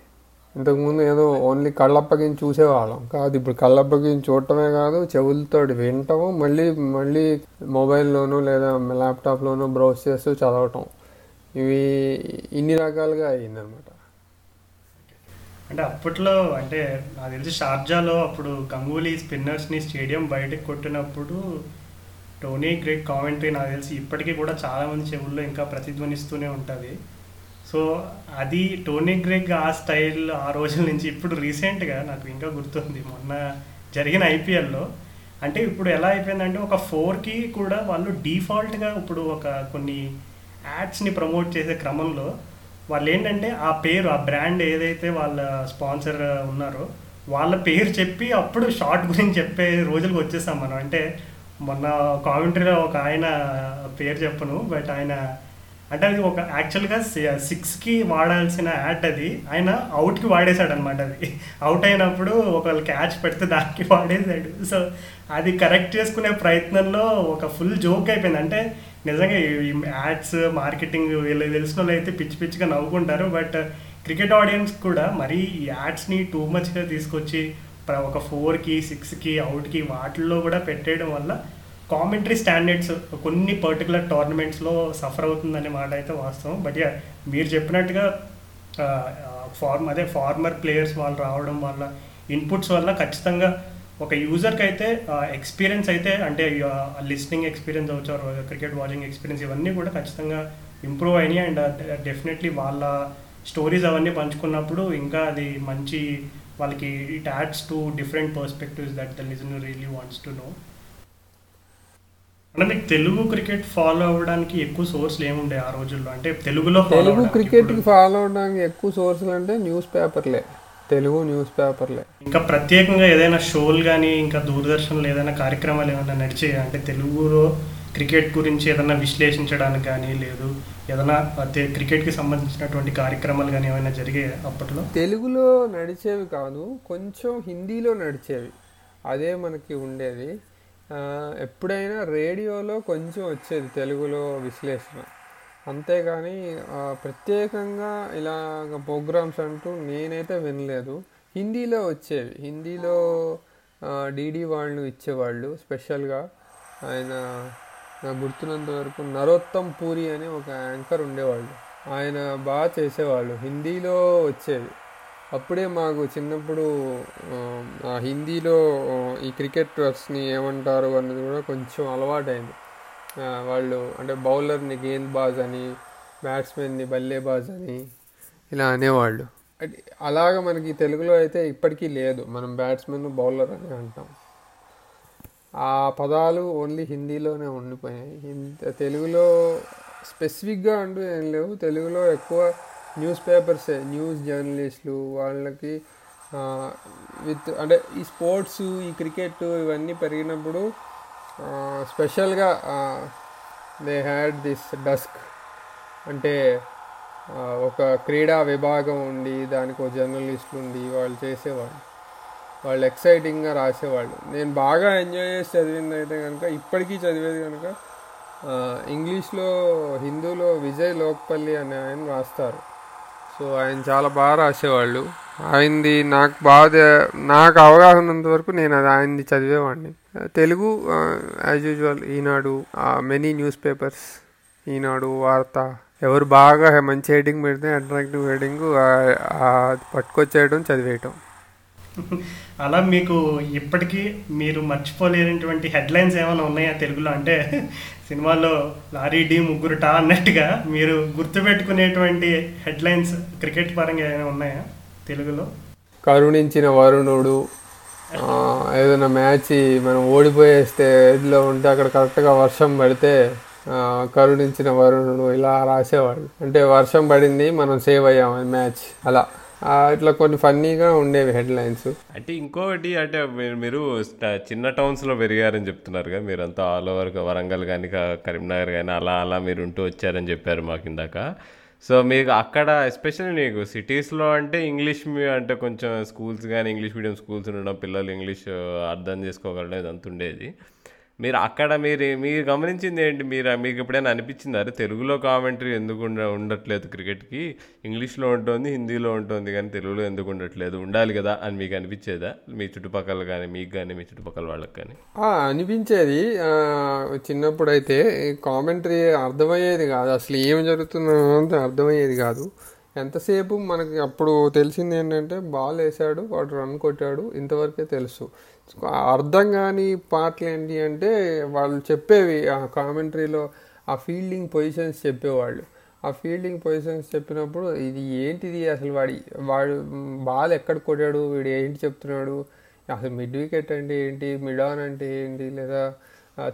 ఇంతకుముందు ఏదో ఓన్లీ కళ్ళప్పగించి చూసేవాళ్ళం. కాదు ఇప్పుడు కళ్ళప్పగించి చూడటమే కాదు చెవులతో వినటము మళ్ళీ మళ్ళీ మొబైల్లోనూ లేదా ల్యాప్టాప్లోనూ బ్రౌజ్ చేస్తూ చదవటం. ఇవి ఇన్ని రకాలుగా అయ్యిందనమాట అంటే అప్పట్లో అంటే నాకు తెలిసి షార్జాలో అప్పుడు గంగూలీ స్పిన్నర్స్ని స్టేడియం బయటకు కొట్టినప్పుడు టోనీ గ్రేట్ కామెంటరీ నాకు తెలిసి ఇప్పటికీ కూడా చాలామంది చెవుల్లో ఇంకా ప్రతిధ్వనిస్తూనే ఉంటుంది. సో అది టోనీ గ్రేగ్ ఆ స్టైల్ ఆ రోజుల నుంచి ఇప్పుడు రీసెంట్గా నాకు ఇంకా గుర్తుంది. మొన్న జరిగిన ఐపీఎల్లో అంటే ఇప్పుడు ఎలా అయిపోయిందంటే ఒక ఫోర్కి కూడా వాళ్ళు డీఫాల్ట్గా ఇప్పుడు ఒక కొన్ని యాడ్స్ని ప్రమోట్ చేసే క్రమంలో వాళ్ళు ఏంటంటే ఆ పేరు ఆ బ్రాండ్ ఏదైతే వాళ్ళ స్పాన్సర్ ఉన్నారో వాళ్ళ పేరు చెప్పి అప్పుడు షార్ట్ గురించి చెప్పే రోజులకు వచ్చేసాం మనం. అంటే మొన్న కామెంటరీలో ఒక ఆయన పేరు చెప్పను బట్ ఆయన అంటే అది ఒక యాక్చువల్గా సిక్స్కి వాడాల్సిన యాడ్ అది. ఆయన అవుట్కి వాడేశాడు అనమాట అది. అవుట్ అయినప్పుడు ఒకవేళ క్యాచ్ పెడితే దానికి వాడేశాడు. సో అది కరెక్ట్ చేసుకునే ప్రయత్నంలో ఒక ఫుల్ జోక్ అయిపోయింది. అంటే నిజంగా ఈ యాడ్స్ మార్కెటింగ్ వీళ్ళు తెలిసిన వాళ్ళు అయితే పిచ్చి పిచ్చిగా నవ్వుకుంటారు. బట్ క్రికెట్ ఆడియన్స్ కూడా మరీ ఈ యాడ్స్ని టూ మచ్గా తీసుకొచ్చి ఒక ఫోర్కి సిక్స్కి అవుట్కి వాటిల్లో కూడా పెట్టేయడం వల్ల కామెంటరీ స్టాండర్డ్స్ కొన్ని పర్టికులర్ టోర్నమెంట్స్లో సఫర్ అవుతుందనే మాట అయితే వాస్తవం. బట్ యా మీరు చెప్పినట్టుగా ఫార్మ్ అదే ఫార్మర్ ప్లేయర్స్ వాళ్ళు రావడం వల్ల ఇన్పుట్స్ వల్ల ఖచ్చితంగా ఒక యూజర్కి అయితే ఎక్స్పీరియన్స్ అయితే అంటే లిస్నింగ్ ఎక్స్పీరియన్స్ అవచ్చు క్రికెట్ వాచింగ్ ఎక్స్పీరియన్స్ ఇవన్నీ కూడా ఖచ్చితంగా ఇంప్రూవ్ అయినాయి. అండ్ డెఫినెట్లీ uh, వాళ్ళ స్టోరీస్ అవన్నీ పంచుకున్నప్పుడు ఇంకా అది మంచి వాళ్ళకి it adds to different perspectives that the listener really wants to know అంటే మీకు తెలుగు క్రికెట్ ఫాలో అవ్వడానికి ఎక్కువ సోర్స్లు ఏముండే ఆ రోజుల్లో? అంటే తెలుగులో తెలుగు క్రికెట్కి ఇప్పుడు ఫాలో అవడానికి ఎక్కువ సోర్సులు అంటే న్యూస్ పేపర్లే తెలుగు న్యూస్ పేపర్లే ఇంకా ప్రత్యేకంగా ఏదైనా షోలు కానీ ఇంకా దూరదర్శన్లో ఏదైనా కార్యక్రమాలు ఏమైనా నడిచాయి? అంటే తెలుగులో క్రికెట్ గురించి ఏదైనా విశ్లేషించడానికి కానీ లేదు ఏదైనా క్రికెట్కి సంబంధించినటువంటి కార్యక్రమాలు కానీ ఏమైనా జరిగే అప్పట్లో? తెలుగులో నడిచేవి కాదు కొంచెం హిందీలో నడిచేవి. అదే మనకి ఉండేది. ఎప్పుడైనా రేడియోలో కొంచెం వచ్చేది తెలుగులో విశ్లేషణ. అంతేగాని ప్రత్యేకంగా ఇలాగ ప్రోగ్రామ్స్ అంటూ నేనైతే వినలేదు. హిందీలో వచ్చేవి. హిందీలో డీడీ వాళ్ళు ఇచ్చేవాళ్ళు స్పెషల్గా ఆయన నాకు గుర్తున్నంత వరకు నరోత్తమ్ పూరి అని ఒక యాంకర్ ఉండేవాళ్ళు. ఆయన బాగా చేసేవాళ్ళు. హిందీలో వచ్చేది. అప్పుడే మాకు చిన్నప్పుడు ఆ, హిందీలో ఈ క్రికెటర్స్ని ఏమంటారు అన్నది కూడా కొంచెం అలవాటైంది. వాళ్ళు అంటే బౌలర్ని గేంద్ బాజ్ అని బ్యాట్స్మెన్ని బల్లే బాజ్ అని ఇలా అనేవాళ్ళు. అలాగ మనకి తెలుగులో అయితే ఇప్పటికీ లేదు. మనం బ్యాట్స్మెన్ బౌలర్ అని అంటాం. ఆ పదాలు ఓన్లీ హిందీలోనే ఉండిపోయాయి. తెలుగులో స్పెసిఫిక్గా అంటూ ఏం లేవు. తెలుగులో ఎక్కువ న్యూస్ పేపర్సే న్యూస్ జర్నలిస్టులు వాళ్ళకి విత్ అంటే ఈ స్పోర్ట్స్ ఈ క్రికెట్ ఇవన్నీ పెరిగినప్పుడు స్పెషల్గా దే హ్యాడ్ దిస్ డస్క్ అంటే ఒక క్రీడా విభాగం ఉండి దానికి ఒక జర్నలిస్టులు ఉండి వాళ్ళు చేసేవాళ్ళు. వాళ్ళు ఎక్సైటింగ్గా రాసేవాళ్ళు. నేను బాగా ఎంజాయ్ చేసి చదివింది అయితే కనుక ఇప్పటికీ చదివేది కనుక ఇంగ్లీష్లో హిందూలో విజయ్ లోక్పల్లి అనే ఆయన రాస్తారు. సో ఆయన చాలా బాగా రాసేవాళ్ళు. ఆయనది నాకు బాగా నాకు అవగాహన ఉన్నంతవరకు నేను అది ఆయనది చదివేవాడిని. Telugu as usual Eenadu many newspapers Eenadu Vaartha ఎవరు బాగా మంచి హెడింగ్ పెడితే అట్రాక్టివ్ హెడింగ్ పట్టుకొచ్చేయడం చదివేయటం. అలా మీకు ఇప్పటికీ మీరు మర్చిపోలేనటువంటి హెడ్లైన్స్ ఏమైనా ఉన్నాయా తెలుగులో? అంటే సినిమాలో లారీ డి ముగ్గురు టా అన్నట్టుగా మీరు గుర్తుపెట్టుకునేటువంటి హెడ్లైన్స్ క్రికెట్ పరంగా ఏమైనా ఉన్నాయా తెలుగులో? కరుణించిన వరుణుడు ఏదైనా మ్యాచ్ మనం ఓడిపోయేస్తే ఇదిలో ఉంటే అక్కడ కరెక్ట్గా వర్షం పడితే కరుణించిన వరుణుడు ఇలా రాసేవాడు. అంటే వర్షం పడింది మనం సేవ్ అయ్యాం మ్యాచ్. అలా. ఇట్లా కొన్ని ఫన్నీగా ఉండేవి హెడ్లైన్స్. అంటే ఇంకోటి అంటే మీరు- మీరు చిన్న టౌన్స్లో పెరిగారని చెప్తున్నారు కదా మీరంతా ఆల్ ఓవర్ వరంగల్ కానీ కరీంనగర్ కానీ అలా అలా మీరు ఉంటూ వచ్చారని చెప్పారు మాకు ఇందాక. సో మీకు అక్కడ ఎస్పెషల్లీ నీకు సిటీస్లో అంటే ఇంగ్లీష్ అంటే కొంచెం స్కూల్స్ కానీ ఇంగ్లీష్ మీడియం స్కూల్స్ ఉండడం పిల్లలు ఇంగ్లీష్ అర్థం చేసుకోగలడం ఇదంతా ఉండేది. మీరు అక్కడ మీరు మీరు గమనించింది ఏంటి? మీరు మీకు ఎప్పుడైనా అనిపించింది? అరే తెలుగులో కామెంటరీ ఎందుకు ఉండట్లేదు క్రికెట్కి? ఇంగ్లీష్లో ఉంటుంది హిందీలో ఉంటుంది కానీ తెలుగులో ఎందుకు ఉండట్లేదు? ఉండాలి కదా అని మీకు అనిపించేదా? మీ చుట్టుపక్కల కానీ మీకు కానీ మీ చుట్టుపక్కల వాళ్ళకి కానీ? అనిపించేది. చిన్నప్పుడు అయితే కామెంటరీ అర్థమయ్యేది కాదు. అసలు ఏం జరుగుతుందో అంత అర్థమయ్యేది కాదు. ఎంతసేపు మనకి అప్పుడు తెలిసింది ఏంటంటే బాల్ వేసాడు వాడు రన్ కొట్టాడు ఇంతవరకే తెలుసు. అర్థం కాని పాటలు ఏంటి అంటే వాళ్ళు చెప్పేవి ఆ కామెంటరీలో ఆ ఫీల్డింగ్ పొజిషన్స్ చెప్పేవాళ్ళు. ఆ ఫీల్డింగ్ పొజిషన్స్ చెప్పినప్పుడు ఇది ఏంటిది అసలు వాడి వాడు బాల్ ఎక్కడ కొట్టాడు వీడు ఏంటి చెప్తున్నాడు అసలు మిడ్ వికెట్ అంటే ఏంటి మిడ్ ఆన్ అంటే ఏంటి లేదా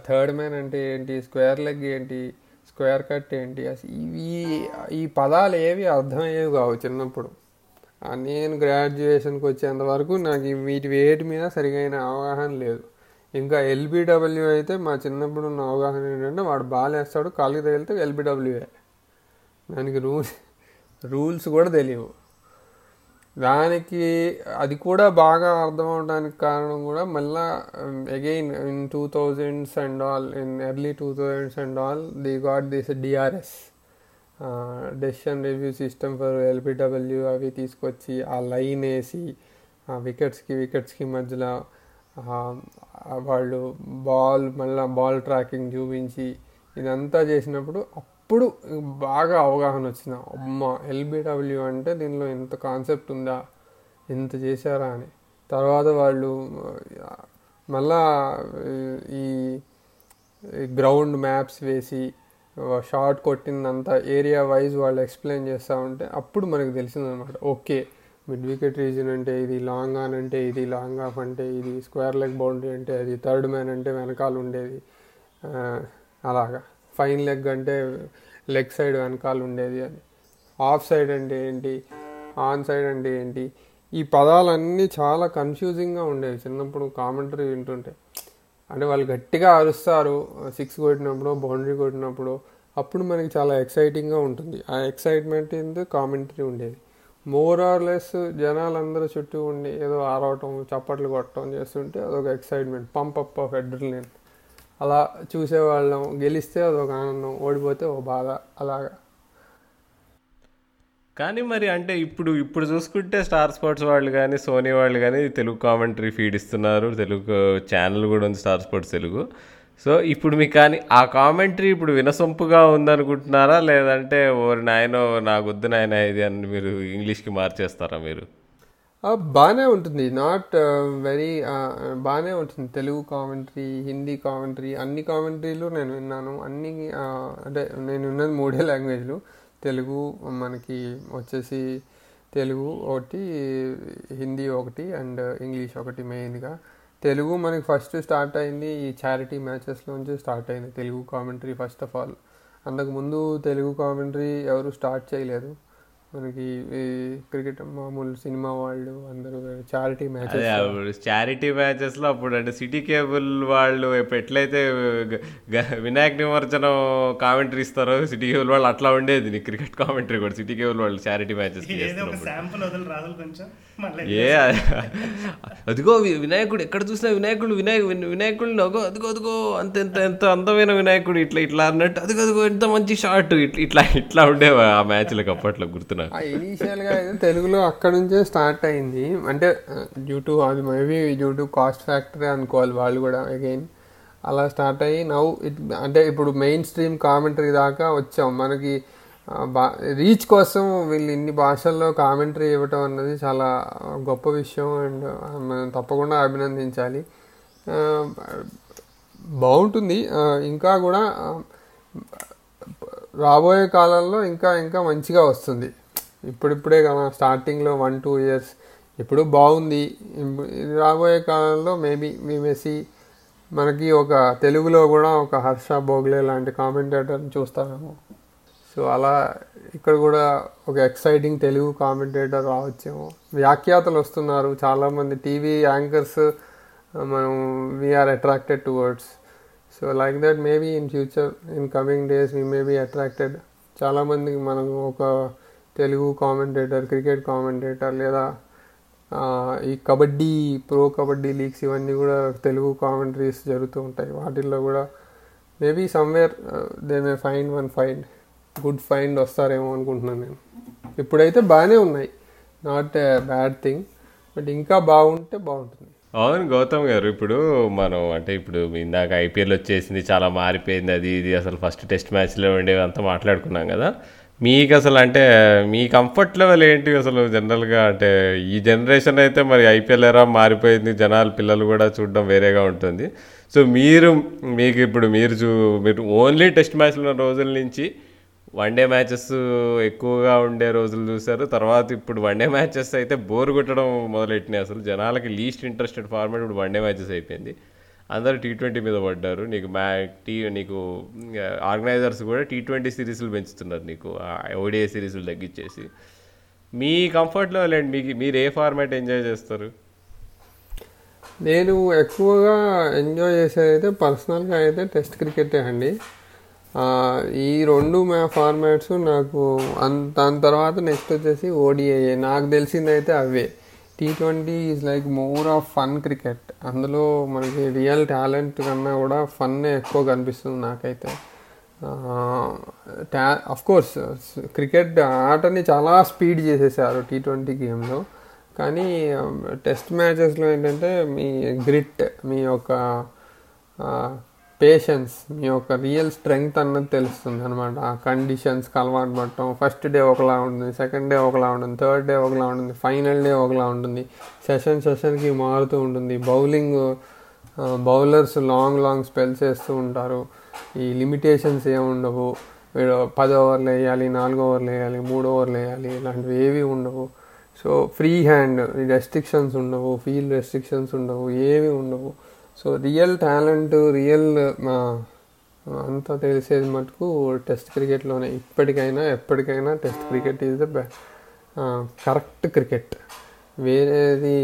థర్డ్ మ్యాన్ అంటే ఏంటి స్క్వేర్ లెగ్ ఏంటి స్క్వేర్ కట్ ఏంటి అసలు ఇవి ఈ పదాలు ఏవి అర్థమయ్యేవి కావు చిన్నప్పుడు. నేను గ్రాడ్యుయేషన్కి వచ్చేంత వరకు నాకు వీటి వేటి మీద సరిగైన అవగాహన లేదు. ఇంకా ఎల్బిడబ్ల్యూ అయితే మా చిన్నప్పుడు ఉన్న అవగాహన ఏంటంటే వాడు బాలేస్తాడు కాలుకి తగిలితే ఎల్బిడబ్ల్యూఏ దానికి రూల్స్ రూల్స్ కూడా తెలియవు. దానికి అది కూడా బాగా అర్థం అవడానికి కారణం కూడా మళ్ళా again in two thousands and all in early two thousands and all they got this DRS decision review system for LBW అవి తీసుకొచ్చి ఆ లైన్ వేసి ఆ వికెట్స్కి వికెట్స్కి మధ్యలో వాళ్ళు బాల్ మళ్ళీ బాల్ ట్రాకింగ్ చూపించి ఇదంతా చేసినప్పుడు అప్పుడు బాగా అవగాహన వచ్చింది. అమ్మ ఎల్బిడబ్ల్యూ అంటే దీనిలో ఇంత కాన్సెప్ట్ ఉందా? ఇంత చేశారా అని. తర్వాత వాళ్ళు మళ్ళా ఈ గ్రౌండ్ మ్యాప్స్ వేసి షార్ట్ కొట్టిందంతా ఏరియా వైజ్ వాళ్ళు ఎక్స్ప్లెయిన్ చేస్తూ ఉంటే అప్పుడు మనకు తెలిసిందనమాట. ఓకే మిడ్ వికెట్ రీజన్ అంటే ఇది లాంగ్ ఆన్ అంటే ఇది లాంగ్ ఆఫ్ అంటే ఇది స్క్వేర్ లెగ్ బౌండరీ అంటే అది థర్డ్ మ్యాన్ అంటే వెనకాల ఉండేది. అలాగా. ఫైన్ లెగ్ అంటే లెగ్ సైడ్ వెనకాల ఉండేది అని ఆఫ్ సైడ్ అంటే ఏంటి? ఆన్ సైడ్ అంటే ఏంటి? ఈ పదాలన్నీ చాలా కన్ఫ్యూజింగ్గా ఉండేవి చిన్నప్పుడు కామెంటరీ వింటుంటే. అంటే వాళ్ళు గట్టిగా అరుస్తారు సిక్స్ కొట్టినప్పుడు బౌండరీ కొట్టినప్పుడు అప్పుడు మనకి చాలా ఎక్సైటింగ్గా ఉంటుంది. ఆ ఎక్సైట్మెంట్ ఇందు కామెంటరీ ఉండేది. మోర్ ఆర్ లెస్ జనాలందరూ చుట్టూ ఉండి ఏదో ఆరవటం చప్పట్లు కొట్టడం చేస్తుంటే అదొక excitement pump up of adrenaline అలా చూసేవాళ్ళం గెలిస్తే అదొక ఆనందం ఓడిపోతే ఒక బాధ అలాగా. కానీ మరి అంటే ఇప్పుడు ఇప్పుడు చూసుకుంటే స్టార్ స్పోర్ట్స్ వాళ్ళు కానీ సోనీ వాళ్ళు కానీ తెలుగు కామెంటరీ ఫీడ్ ఇస్తున్నారు. తెలుగు ఛానల్ కూడా ఉంది స్టార్ స్పోర్ట్స్ తెలుగు. సో ఇప్పుడు మీకు కానీ ఆ కామెంటరీ ఇప్పుడు వినసొంపుగా ఉందనుకుంటున్నారా? లేదంటే ఓరి నాయనో నాకు వద్దు నాయన ఇది అని మీరు ఇంగ్లీష్కి మార్చేస్తారా మీరు? బాగానే ఉంటుంది. నాట్ వెరీ బాగానే ఉంటుంది. తెలుగు కామెంటరీ హిందీ కామెంటరీ అన్ని కామెంటరీలు నేను విన్నాను. అన్ని uh, అంటే నేను విన్నది మూడే లాంగ్వేజ్లు. తెలుగు మనకి వచ్చేసి తెలుగు ఒకటి హిందీ ఒకటి అండ్ ఇంగ్లీష్ ఒకటి మెయిన్గా. తెలుగు మనకి ఫస్ట్ స్టార్ట్ అయింది ఈ చారిటీ మ్యాచెస్లోంచి స్టార్ట్ అయింది Telugu commentary first of all అంతకుముందు తెలుగు కామెంటరీ ఎవరు స్టార్ట్ చేయలేదు. మనకి ఈ క్రికెట్ మామూలు సినిమా వాళ్ళు అందరూ చారిటీ మ్యాచెస్ అప్పుడు చారిటీ మ్యాచెస్లో అప్పుడు అంటే సిటీ కేబుల్ వాళ్ళు ఎట్లయితే వినాయక నిమజ్జనం కామెంటరీ ఇస్తారో సిటీ కేబుల్ వాళ్ళు అట్లా ఉండేది నీ క్రికెట్ కామెంటరీ కూడా. సిటీ కేబుల్ వాళ్ళు చారిటీ మ్యాచెస్ ఏదో ఒక చేస్తున్నప్పుడు శాంపుల్ వదిలి రాదులు కొంచెం. మళ్ళీ ఏ అదిగో వినాయకుడు ఎక్కడ చూసినా వినాయకుడు వినాయక విన- వినాయకుడిని అగో అదిగో అదిగో అంత ఎంత ఎంత అందమైన వినాయకుడు ఇట్లా ఇట్లా అన్నట్టు అదిగో అదిగో ఎంత మంచి షాట్ ఇట్లా ఇట్లా ఇట్లా ఉండేవా ఆ మ్యాచ్లకు అప్పట్లో గుర్తు నాకు ఆ ఇనీషియల్గా అయితే తెలుగులో అక్కడ నుంచే స్టార్ట్ అయింది. అంటే డ్యూ టు అది maybe due to cost factor అనుకోవాలి వాళ్ళు కూడా. అగైన్ అలా స్టార్ట్ అయ్యి నవ్వు ఇట్ అంటే ఇప్పుడు మెయిన్ స్ట్రీమ్ కామెంటరీ దాకా వచ్చాం. మనకి బా రీచ్ కోసం వీళ్ళు ఇన్ని భాషల్లో కామెంటరీ ఇవ్వటం అన్నది చాలా గొప్ప విషయం అండ్ మనం తప్పకుండా అభినందించాలి. బాగుంటుంది. ఇంకా కూడా రాబోయే కాలంలో ఇంకా ఇంకా మంచిగా వస్తుంది. ఇప్పుడిప్పుడే కదా స్టార్టింగ్లో వన్ టూ ఇయర్స్ ఇప్పుడు బాగుంది. ఇది రాబోయే కాలంలో మేబీ మేమేసి మనకి ఒక తెలుగులో కూడా ఒక హర్ష బోగ్లే లాంటి కామెంటేటర్ని చూస్తాము సో అలా ఇక్కడ కూడా ఒక ఎక్సైటింగ్ తెలుగు కామెంటేటర్ రావచ్చేమో. వ్యాఖ్యాతలు వస్తున్నారు. చాలామంది టీవీ యాంకర్స్ మనం we're attracted towards so like that maybe in future in coming days we may be attracted చాలామందికి మనం ఒక తెలుగు కామెంటేటర్ క్రికెట్ కామెంటేటర్ లేదా ఈ కబడ్డీ ప్రో కబడ్డీ లీగ్స్ ఇవన్నీ కూడా తెలుగు కామెంటరీస్ జరుగుతూ ఉంటాయి. వాటిల్లో కూడా maybe somewhere they may find one find good find వస్తారేమో అనుకుంటున్నాను నేను. ఇప్పుడైతే బాగానే ఉన్నాయి. Not a bad thing but ఇంకా బాగుంటే బాగుంటుంది. అవును గౌతమ్ గారు ఇప్పుడు మనం అంటే ఇప్పుడు ఇందాక ఐపీఎల్ వచ్చేసింది చాలా మారిపోయింది అది ఇది అసలు ఫస్ట్ టెస్ట్ మ్యాచ్లో ఉండేవి అంతా మాట్లాడుకున్నాం కదా. మీకు అసలు అంటే మీ కంఫర్ట్ లెవెల్ ఏంటి అసలు జనరల్గా అంటే ఈ జనరేషన్ అయితే మరి ఐపీఎల్ ఎరా మారిపోయింది జనాలు పిల్లలు కూడా చూడడం వేరేగా ఉంటుంది. సో మీరు మీకు ఇప్పుడు మీరు చూ మీరు ఓన్లీ టెస్ట్ మ్యాచ్లు ఉన్న రోజుల నుంచి వన్డే మ్యాచెస్ ఎక్కువగా ఉండే రోజులు చూశారు. తర్వాత ఇప్పుడు వన్డే మ్యాచెస్ అయితే బోర్ కొట్టడం మొదలెట్టినాయి. అసలు జనాలకి లీస్ట్ ఇంట్రెస్టెడ్ ఫార్మాట్ ఇప్పుడు వన్డే మ్యాచెస్ అయిపోయింది. అందరూ టీ ట్వంటీ మీద పడ్డారు. నీకు మ్యా టీ నీకు ఆర్గనైజర్స్ కూడా టీ ట్వంటీ సిరీస్లు పెంచుతున్నారు నీకు ఓడిఐ సిరీస్లు తగ్గించేసి. మీ కంఫర్ట్లో లేండి మీకు మీరు ఏ ఫార్మాట్ ఎంజాయ్ చేస్తారు? నేను ఎక్కువగా ఎంజాయ్ చేసేది అయితే పర్సనల్గా అయితే టెస్ట్ క్రికెటే అండి. ఈ రెండు మా ఫార్మాట్స్ నాకు అంత దాని తర్వాత నెక్స్ట్ వచ్చేసి ఓడిఐ నాకు తెలిసిందైతే అవే. T twenty is like more of fun cricket అందులో మనకి రియల్ టాలెంట్ కన్నా కూడా ఫన్నే ఎక్కువ కనిపిస్తుంది నాకైతే. టా అఫ్ కోర్స్ క్రికెట్ ఆటని చాలా స్పీడ్ చేసేసారు టీ ట్వంటీ గేమ్లో కానీ um, టెస్ట్ మ్యాచెస్లో ఏంటంటే మీ గ్రిట్ మీ యొక్క పేషెన్స్ మీ యొక్క రియల్ స్ట్రెంగ్త్ అన్నది తెలుస్తుంది అనమాట ఆ కండిషన్స్కి అలవాటు పడటం ఫస్ట్ డే ఒకలా ఉంటుంది సెకండ్ డే ఒకలా ఉంటుంది థర్డ్ డే ఒకలా ఉంటుంది ఫైనల్ డే ఒకలా ఉంటుంది. సెషన్ సెషన్కి మారుతూ ఉంటుంది. Bowling bowlers long long spells వేస్తూ ఉంటారు. ఈ లిమిటేషన్స్ ఏముండవు వీడు పది ఓవర్లు వేయాలి నాలుగు ఓవర్లు వేయాలి మూడు ఓవర్లు వేయాలి ఇలాంటివి ఏవి ఉండవు. సో ఫ్రీ హ్యాండ్ రెస్ట్రిక్షన్స్ ఉండవు ఫీల్డ్ రెస్ట్రిక్షన్స్ ఉండవు ఏవి ఉండవు. సో రియల్ టాలెంట్ రియల్ అంతా తెలిసేది మటుకు టెస్ట్ క్రికెట్లోనే ఇప్పటికైనా ఎప్పటికైనా test cricket is the correct cricket వేరేది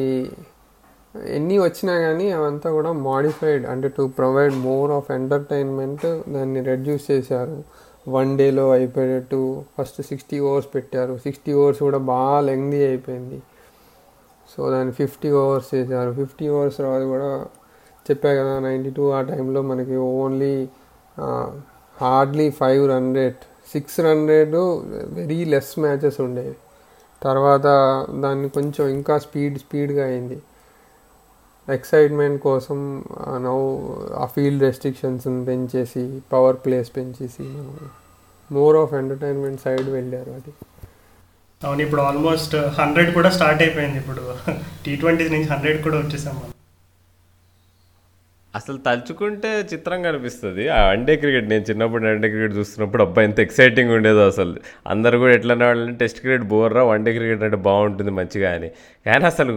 ఎన్ని వచ్చినా కానీ అవంతా కూడా మాడిఫైడ్ అంటే to provide more of entertainment దాన్ని రెడ్యూస్ చేశారు. వన్ డేలో అయిపోయేటట్టు ఫస్ట్ సిక్స్టీ ఓవర్స్ పెట్టారు. సిక్స్టీ ఓవర్స్ కూడా బాగా లెంగ్దీ అయిపోయింది. సో దాన్ని ఫిఫ్టీ ఓవర్స్ చేశారు. ఫిఫ్టీ ఓవర్స్ తర్వాత కూడా చెప్పా కదా నైంటీ టూ ఆ టైంలో మనకి only hardly five hundred six hundred very less matches ఉండేవి తర్వాత దాన్ని కొంచెం ఇంకా స్పీడ్ స్పీడ్గా అయింది. ఎక్సైట్మెంట్ కోసం నౌ ఆ ఫీల్డ్ రెస్ట్రిక్షన్స్ పెంచేసి పవర్ ప్లేస్ పెంచేసి మోర్ ఆఫ్ ఎంటర్టైన్మెంట్ సైడ్ వెళ్ళారు అది. అవును ఇప్పుడు ఆల్మోస్ట్ హండ్రెడ్ కూడా స్టార్ట్ అయిపోయింది. ఇప్పుడు టీ ట్వంటీ నుంచి హండ్రెడ్ కూడా వచ్చేసాం మనం. అసలు తలుచుకుంటే చిత్రం కనిపిస్తుంది. ఆ వన్డే క్రికెట్ నేను చిన్నప్పుడు వన్డే క్రికెట్ చూస్తున్నప్పుడు అబ్బాయి ఎంత ఎక్సైటింగ్ ఉండేదో అసలు. అందరు కూడా ఎట్లా వాళ్ళని టెస్ట్ క్రికెట్ బోర్రా వన్డే క్రికెట్ అంటే బాగుంటుంది మంచిగా అని. కానీ అసలు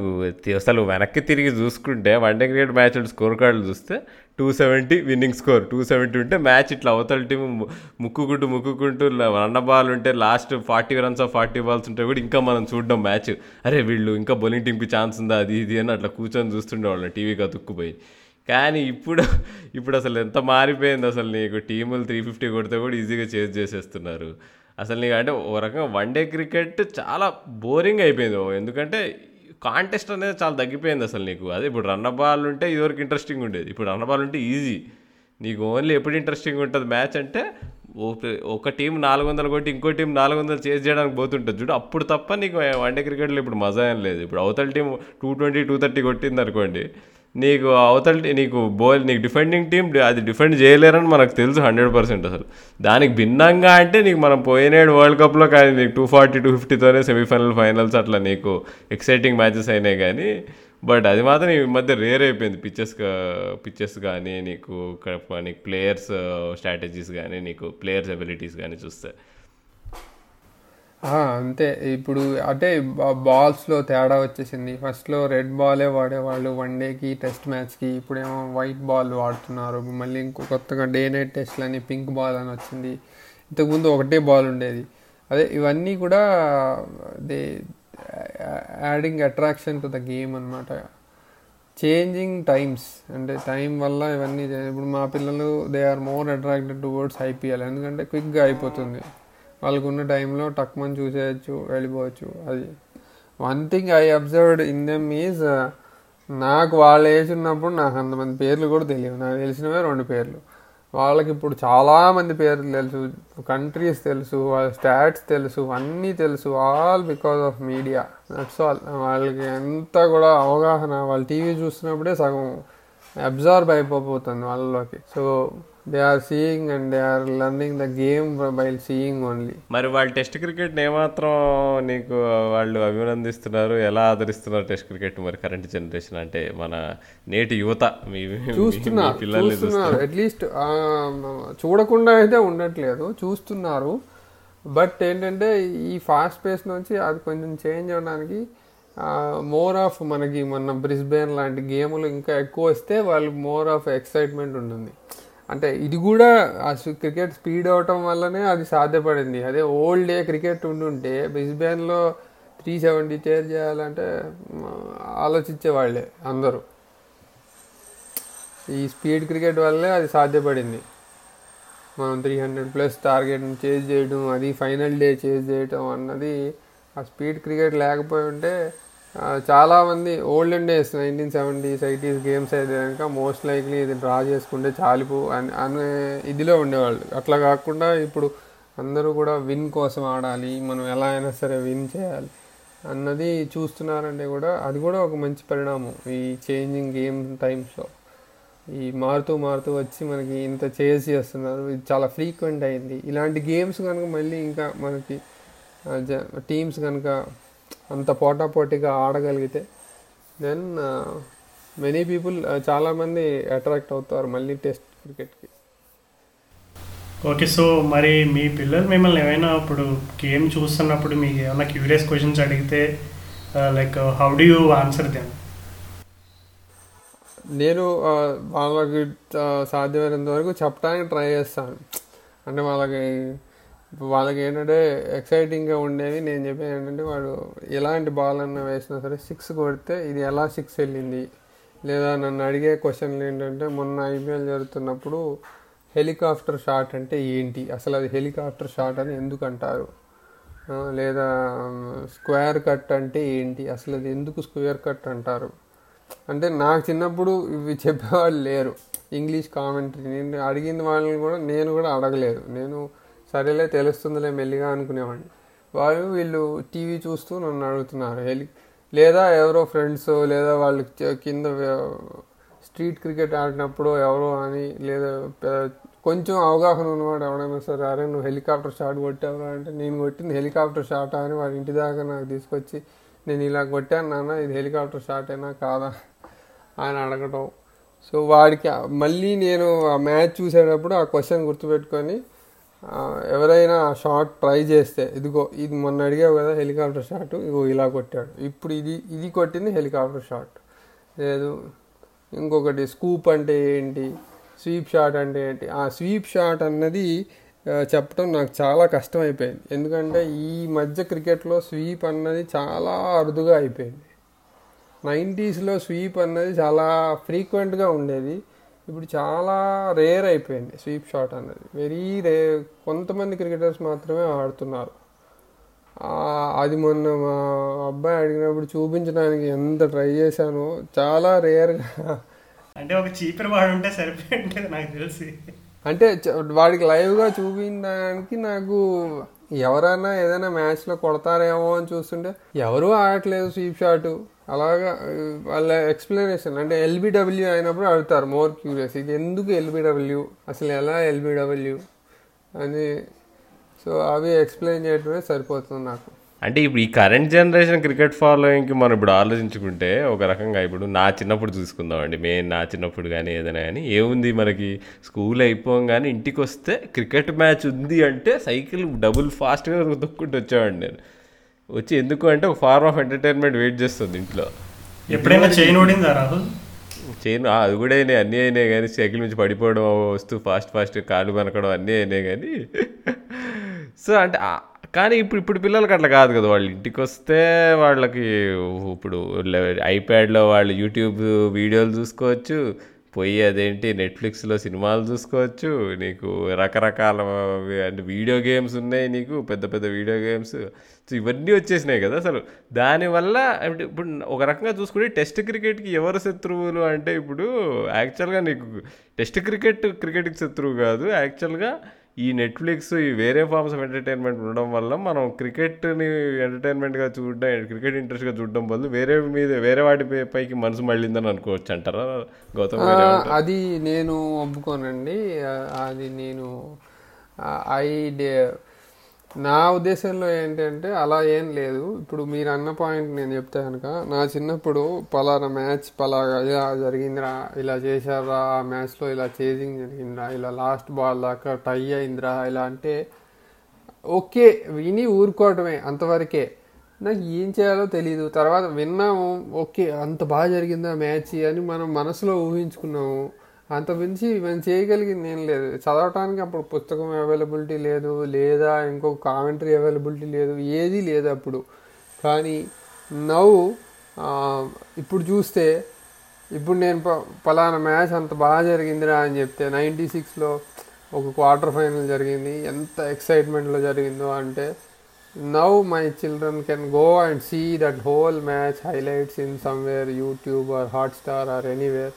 అసలు వెనక్కి తిరిగి చూసుకుంటే వన్డే క్రికెట్ మ్యాచ్ స్కోర్ కార్డులు చూస్తే two seventy winning score two seventy ఉంటే మ్యాచ్ ఇట్లా అవతల టీం ముక్కుకుంటూ ముక్కుకుంటూ రన్న బాల్ ఉంటే last forty runs of forty balls ఉంటే కూడా ఇంకా మనం చూడడం మ్యాచ్. అరే వీళ్ళు ఇంకా బౌలింగ్ టీంకి ఛాన్స్ ఉందా? అది ఇది అని అట్లా కూర్చొని చూస్తుండే చూస్తుండేవాళ్ళం టీవీకి అతుక్కుపోయి కానీ ఇప్పుడు ఇప్పుడు అసలు ఎంత మారిపోయింది అసలు నీకు? టీములు త్రీ ఫిఫ్టీ కొడితే కూడా ఈజీగా చేజ్ చేసేస్తున్నారు. అసలు నీకు అంటే ఓ రకంగా వన్ డే క్రికెట్ చాలా బోరింగ్ అయిపోయింది ఎందుకంటే కాంటెస్ట్ అనేది చాలా తగ్గిపోయింది అసలు నీకు. అదే ఇప్పుడు రన్న బాల్ ఉంటే ఇదివరకు ఇంట్రెస్టింగ్ ఉండేది. ఇప్పుడు రన్న బాల్ ఉంటే ఈజీ నీకు ఓన్లీ ఎప్పుడు ఇంట్రెస్టింగ్ ఉంటుంది మ్యాచ్ అంటే ఒక- ఒక టీం నాలుగు వందలు కొట్టి ఇంకో టీం నాలుగు వందలు చేజ్ చేయడానికి పోతుంటుంది చూడు. అప్పుడు తప్ప నీకు వన్డే క్రికెట్లో ఇప్పుడు మజా ఏం లేదు. ఇప్పుడు అవతల team two twenty two thirty కొట్టింది అనుకోండి నీకు అవతల నీకు బౌల్ నీకు డిఫెండింగ్ టీం అది డిఫెండ్ చేయలేరని మనకు తెలుసు హండ్రెడ్ పర్సెంట్ అసలు. దానికి భిన్నంగా అంటే నీకు మనం పోయినేడు వరల్డ్ కప్లో కానీ నీకు టూ ఫార్టీ టూ ఫిఫ్టీతోనే సెమీఫైనల్ ఫైనల్స్ అట్లా నీకు ఎక్సైటింగ్ మ్యాచెస్ అయినాయి కానీ బట్ అది మాత్రం ఈ మధ్య రేర్ అయిపోయింది. పిచ్చెస్ పిచ్చెస్ కానీ నీకు నీకు ప్లేయర్స్ స్ట్రాటజీస్ uh, కానీ నీకు ప్లేయర్స్ ఎబిలిటీస్ కానీ చూస్తే. అంతే. ఇప్పుడు అంటే బాల్స్లో తేడా వచ్చేసింది. ఫస్ట్లో రెడ్ బాలే వాడేవాళ్ళు వన్ డేకి టెస్ట్ మ్యాచ్కి. ఇప్పుడేమో వైట్ బాల్ వాడుతున్నారు. మళ్ళీ ఇంకో కొత్తగా డే నైట్ టెస్ట్లు అని పింక్ బాల్ అని వచ్చింది. ఇంతకుముందు ఒకటే బాల్ ఉండేది. అదే ఇవన్నీ కూడా they adding attraction to the game అనమాట చేంజింగ్ టైమ్స్. అంటే టైం వల్ల ఇవన్నీ ఇప్పుడు మా పిల్లలు they are more attracted towards IPL ఎందుకంటే క్విక్గా అయిపోతుంది. వాళ్ళకు ఉన్న టైంలో టక్మని చూసేయచ్చు వెళ్ళిపోవచ్చు. అది one thing I observed in them is నాకు వాళ్ళు ఏజ్ ఉన్నప్పుడు నాకు అంతమంది పేర్లు కూడా తెలియవు. నాకు తెలిసినవే రెండు పేర్లు. వాళ్ళకి ఇప్పుడు చాలామంది పేర్లు తెలుసు. కంట్రీస్ తెలుసు వాళ్ళ స్టాట్స్ తెలుసు అన్నీ తెలుసు all because of media that's all వాళ్ళకి ఎంత కూడా అవగాహన వాళ్ళు టీవీ చూస్తున్నప్పుడే సగం అబ్జార్బ్ అయిపోతుంది వాళ్ళలోకి. So they are seeing and they are learning the game by seeing only మరి వాళ్ళు టెస్ట్ క్రికెట్ ఏమాత్రం నీకు వాళ్ళు అభినందిస్తున్నారు. ఎలా ఆదరిస్తున్నారు టెస్ట్ క్రికెట్ మరి కరెంట్ జనరేషన్ అంటే మన నేటి యువత? చూస్తున్నారు అట్లీస్ట్ చూడకుండా అయితే ఉండట్లేదు. చూస్తున్నారు. బట్ ఏంటంటే ఈ ఫాస్ట్ పేస్ నుంచి అది కొంచెం చేంజ్ అవ్వడానికి మోర్ ఆఫ్ మనకి మన బ్రిస్బేన్ లాంటి గేములు ఇంకా ఎక్కువ వస్తే వాళ్ళు మోర్ ఆఫ్ ఎక్సైట్మెంట్ ఉంటుంది. అంటే ఇది కూడా ఆ క్రికెట్ స్పీడ్ అవటం వల్లనే అది సాధ్యపడింది. అదే ఓల్డ్ డే క్రికెట్ ఉండుంటే బ్రిస్బేన్లో త్రీ సెవెంటీ చేర్ చేయాలంటే ఆలోచించేవాళ్ళే ఆలోచించే వాళ్ళే అందరూ. ఈ స్పీడ్ క్రికెట్ వల్లే అది సాధ్యపడింది. మనం త్రీ హండ్రెడ్ ప్లస్ టార్గెట్ని చేజ్ చేయడం అది ఫైనల్ డే చేజ్ చేయటం అన్నది ఆ స్పీడ్ క్రికెట్ లేకపోయి ఉంటే చాలామంది olden days nineteen seventies eighties games అయితే కనుక మోస్ట్ లైక్లీ ఇది డ్రా చేసుకుంటే చాలిపు అని అనే ఇదిలో ఉండేవాళ్ళు. అట్లా కాకుండా ఇప్పుడు అందరూ కూడా విన్ కోసం ఆడాలి మనం ఎలా అయినా సరే విన్ చేయాలి అన్నది చూస్తున్నారంటే కూడా అది కూడా ఒక మంచి పరిణామం ఈ చేంజింగ్ గేమ్ టైమ్స్లో ఈ మారుతూ మారుతూ వచ్చి మనకి ఇంత చేసి చేస్తున్నారు ఇది చాలా ఫ్రీక్వెంట్ అయింది. ఇలాంటి గేమ్స్ కనుక మళ్ళీ ఇంకా మనకి టీమ్స్ కనుక అంత పోటాపోటీగా ఆడగలిగితే దెన్ మెనీ పీపుల్ చాలామంది అట్రాక్ట్ అవుతారు మళ్ళీ టెస్ట్ క్రికెట్కి ఓకే సో మరి మీ పిల్లలు మిమ్మల్ని ఏమైనా ఇప్పుడు గేమ్ చూస్తున్నప్పుడు మీకు ఏమైనా క్యూరియస్ క్వశ్చన్స్ అడిగితే like how do you answer them నేను ఆ, వాళ్ళకి ఆ, సాధ్యమైనంత వరకు చెప్పడానికి ట్రై చేస్తాను. అంటే వాళ్ళకి వాళ్ళకి ఏంటంటే ఎక్సైటింగ్గా ఉండేవి నేను చెప్పేది ఏంటంటే వాడు ఎలాంటి బాల్ అన్న వేసినా సరే సిక్స్ కొడితే ఇది ఎలా సిక్స్ వెళ్ళింది? లేదా నన్ను అడిగే క్వశ్చన్లు ఏంటంటే మొన్న ఐపీఎల్ జరుగుతున్నప్పుడు హెలికాప్టర్ షాట్ అంటే ఏంటి? అసలు అది హెలికాప్టర్ షాట్ అని ఎందుకు అంటారు లేదా స్క్వేర్ కట్ అంటే ఏంటి? అసలు అది ఎందుకు స్క్వేర్ కట్ అంటారు? అంటే నాకు చిన్నప్పుడు ఇవి చెప్పేవాళ్ళు లేరు. ఇంగ్లీష్ కామెంటరీ నేను అడిగిన వాళ్ళని కూడా నేను కూడా అడగలేదు. నేను సరేలే తెలుస్తుందిలే మెల్లిగా అనుకునేవాడిని. వాళ్ళు వీళ్ళు టీవీ చూస్తూ నన్ను అడుగుతున్నారు హెలి లేదా ఎవరో ఫ్రెండ్స్ లేదా వాళ్ళకి కింద స్ట్రీట్ క్రికెట్ ఆడినప్పుడు ఎవరో అని లేదా కొంచెం అవగాహన ఉన్నవాడు ఎవడైనా సరే అరే నువ్వు హెలికాప్టర్ షాట్ కొట్టావురా అంటే నేను కొట్టింది హెలికాప్టర్ షాట్ అని వాడి ఇంటి దాకా నాకు తీసుకొచ్చి నేను ఇలా కొట్టాను నాన్న ఇది హెలికాప్టర్ షాటేనా కాదా అని అడగటం. సో వాడికి మళ్ళీ నేను ఆ మ్యాచ్ చూసేటప్పుడు ఆ క్వశ్చన్ గుర్తుపెట్టుకొని ఎవరైనా షార్ట్ షాట్ ట్రై చేస్తే ఇదిగో ఇది మొన్న అడిగావు కదా హెలికాప్టర్ షాట్ ఇగో ఇలా కొట్టాడు. ఇప్పుడు ఇది ఇది కొట్టింది హెలికాప్టర్ షాట్. లేదు ఇంకొకటి స్కూప్ అంటే ఏంటి స్వీప్ షాట్ అంటే ఏంటి ఆ స్వీప్ షాట్ అన్నది చెప్పడం నాకు చాలా కష్టం అయిపోయింది ఎందుకంటే ఈ మధ్య క్రికెట్లో స్వీప్ అన్నది చాలా అరుదుగా అయిపోయింది. నైంటీస్లో స్వీప్ అన్నది చాలా ఫ్రీక్వెంట్గా ఉండేది. ఇప్పుడు చాలా రేర్ అయిపోయింది స్వీప్ షాట్ అన్నది వెరీ రే కొంతమంది క్రికెటర్స్ మాత్రమే ఆడుతున్నారు. అది మొన్న మా అబ్బాయి అడిగినప్పుడు చూపించడానికి ఎంత ట్రై చేశానో చాలా రేర్గా అంటే ఒక చీపర్ వాడు ఉంటే సరిపోయింది నాకు తెలిసి. అంటే వాడికి లైవ్గా చూపించడానికి నాకు ఎవరైనా ఏదైనా మ్యాచ్లో కొడతారేమో అని చూస్తుంటే ఎవరూ ఆడట్లేదు స్వీప్ షాట్. అలాగా వాళ్ళ ఎక్స్ప్లెనేషన్ అంటే ఎల్బిడబ్ల్యూ అయినప్పుడు అడుగుతారు మోర్ క్యూరియస్ ఇది ఎందుకు ఎల్బిడబ్ల్యూ అసలు ఎలా ఎల్బిడబ్ల్యూ అని సో అవి ఎక్స్ప్లెయిన్ చేయడమే సరిపోతుంది నాకు. అంటే ఇప్పుడు ఈ కరెంట్ జనరేషన్ క్రికెట్ ఫాలోయింగ్కి మనం ఇప్పుడు ఆలోచించుకుంటే ఒక రకంగా ఇప్పుడు నా చిన్నప్పుడు చూసుకుందామండి. మెయిన్ నా చిన్నప్పుడు కానీ ఏదైనా కానీ ఏముంది మనకి? స్కూల్ అయిపోగానే ఇంటికి వస్తే క్రికెట్ మ్యాచ్ ఉంది అంటే సైకిల్ డబుల్ ఫాస్ట్గా తొక్కుంటూ వచ్చేవాడిని నేను. వచ్చి ఎందుకు అంటే ఒక ఫార్మ్ ఆఫ్ ఎంటర్టైన్మెంట్ వెయిట్ చేస్తుంది ఇంట్లో. ఎప్పుడైనా చైన్ ఓడిందా రాహుల్? చేయను ఆ, అది కూడా అయినాయి అన్నీ అయినాయి కానీ సైకిల్ నుంచి పడిపోవడం వస్తూ ఫాస్ట్ ఫాస్ట్ కాలు కనకడం అన్నీ అయినాయి కానీ సో అంటే కానీ ఇప్పుడు ఇప్పుడు పిల్లలకి అట్లా కాదు కదా వాళ్ళు ఇంటికి వస్తే వాళ్ళకి ఇప్పుడు ఐప్యాడ్లో వాళ్ళు యూట్యూబ్ వీడియోలు చూసుకోవచ్చు పోయి అదేంటి నెట్ఫ్లిక్స్లో సినిమాలు చూసుకోవచ్చు నీకు రకరకాల అంటే వీడియో గేమ్స్ ఉన్నాయి నీకు పెద్ద పెద్ద వీడియో గేమ్స్. సో ఇవన్నీ వచ్చేసినాయి కదా అసలు. దానివల్ల అంటే ఇప్పుడు ఒక రకంగా చూసుకుంటే టెస్ట్ క్రికెట్కి ఎవరు శత్రువులు అంటే ఇప్పుడు యాక్చువల్గా నీకు టెస్ట్ క్రికెట్ క్రికెట్కి శత్రువు కాదు. యాక్చువల్గా ఈ నెట్ఫ్లిక్స్ ఈ వేరే ఫార్మ్స్ ఆఫ్ ఎంటర్టైన్మెంట్ ఉండడం వల్ల మనం క్రికెట్ని ఎంటర్టైన్మెంట్గా చూడడం క్రికెట్ ఇంట్రెస్ట్గా చూడడం వల్ల వేరే మీద వేరే వాటి పైకి మనసు మళ్ళిందని అనుకోవచ్చు అంటారా గౌతమ్? అది నేను ఒప్పుకోనండి అది నేను ఐ నా ఉద్దేశంలో ఏంటంటే అలా ఏం లేదు. ఇప్పుడు మీరు అన్న పాయింట్ నేను చెప్తే కనుక నా చిన్నప్పుడు పలానా మ్యాచ్ పలాగా ఇలా జరిగిందిరా ఇలా చేశారా ఆ మ్యాచ్లో ఇలా చేజింగ్ జరిగిందిరా ఇలా లాస్ట్ బాల్ దాకా టై అయిందిరా ఇలా అంటే ఓకే విని ఊరుకోవటమే అంతవరకే. నాకు ఏం చేయాలో తెలియదు తర్వాత విన్నాము ఓకే అంత బాగా జరిగిందా మ్యాచ్ అని మనం మనసులో ఊహించుకున్నాము. అంత మించి మనం చేయగలిగింది ఏం లేదు. చదవటానికి అప్పుడు పుస్తకం అవైలబిలిటీ లేదు లేదా ఇంకొక కామెంటరీ అవైలబిలిటీ లేదు ఏది లేదు అప్పుడు. కానీ నవ్వు ఇప్పుడు చూస్తే ఇప్పుడు నేను ప- పలానా మ్యాచ్ అంత బాగా జరిగిందిరా అని చెప్తే నైంటీ సిక్స్లో ఒక క్వార్టర్ ఫైనల్ జరిగింది. ఎంత ఎక్సైట్మెంట్లో జరిగిందో అంటే now my children can go and see that whole match highlights in somewhere YouTube or Hotstar or anywhere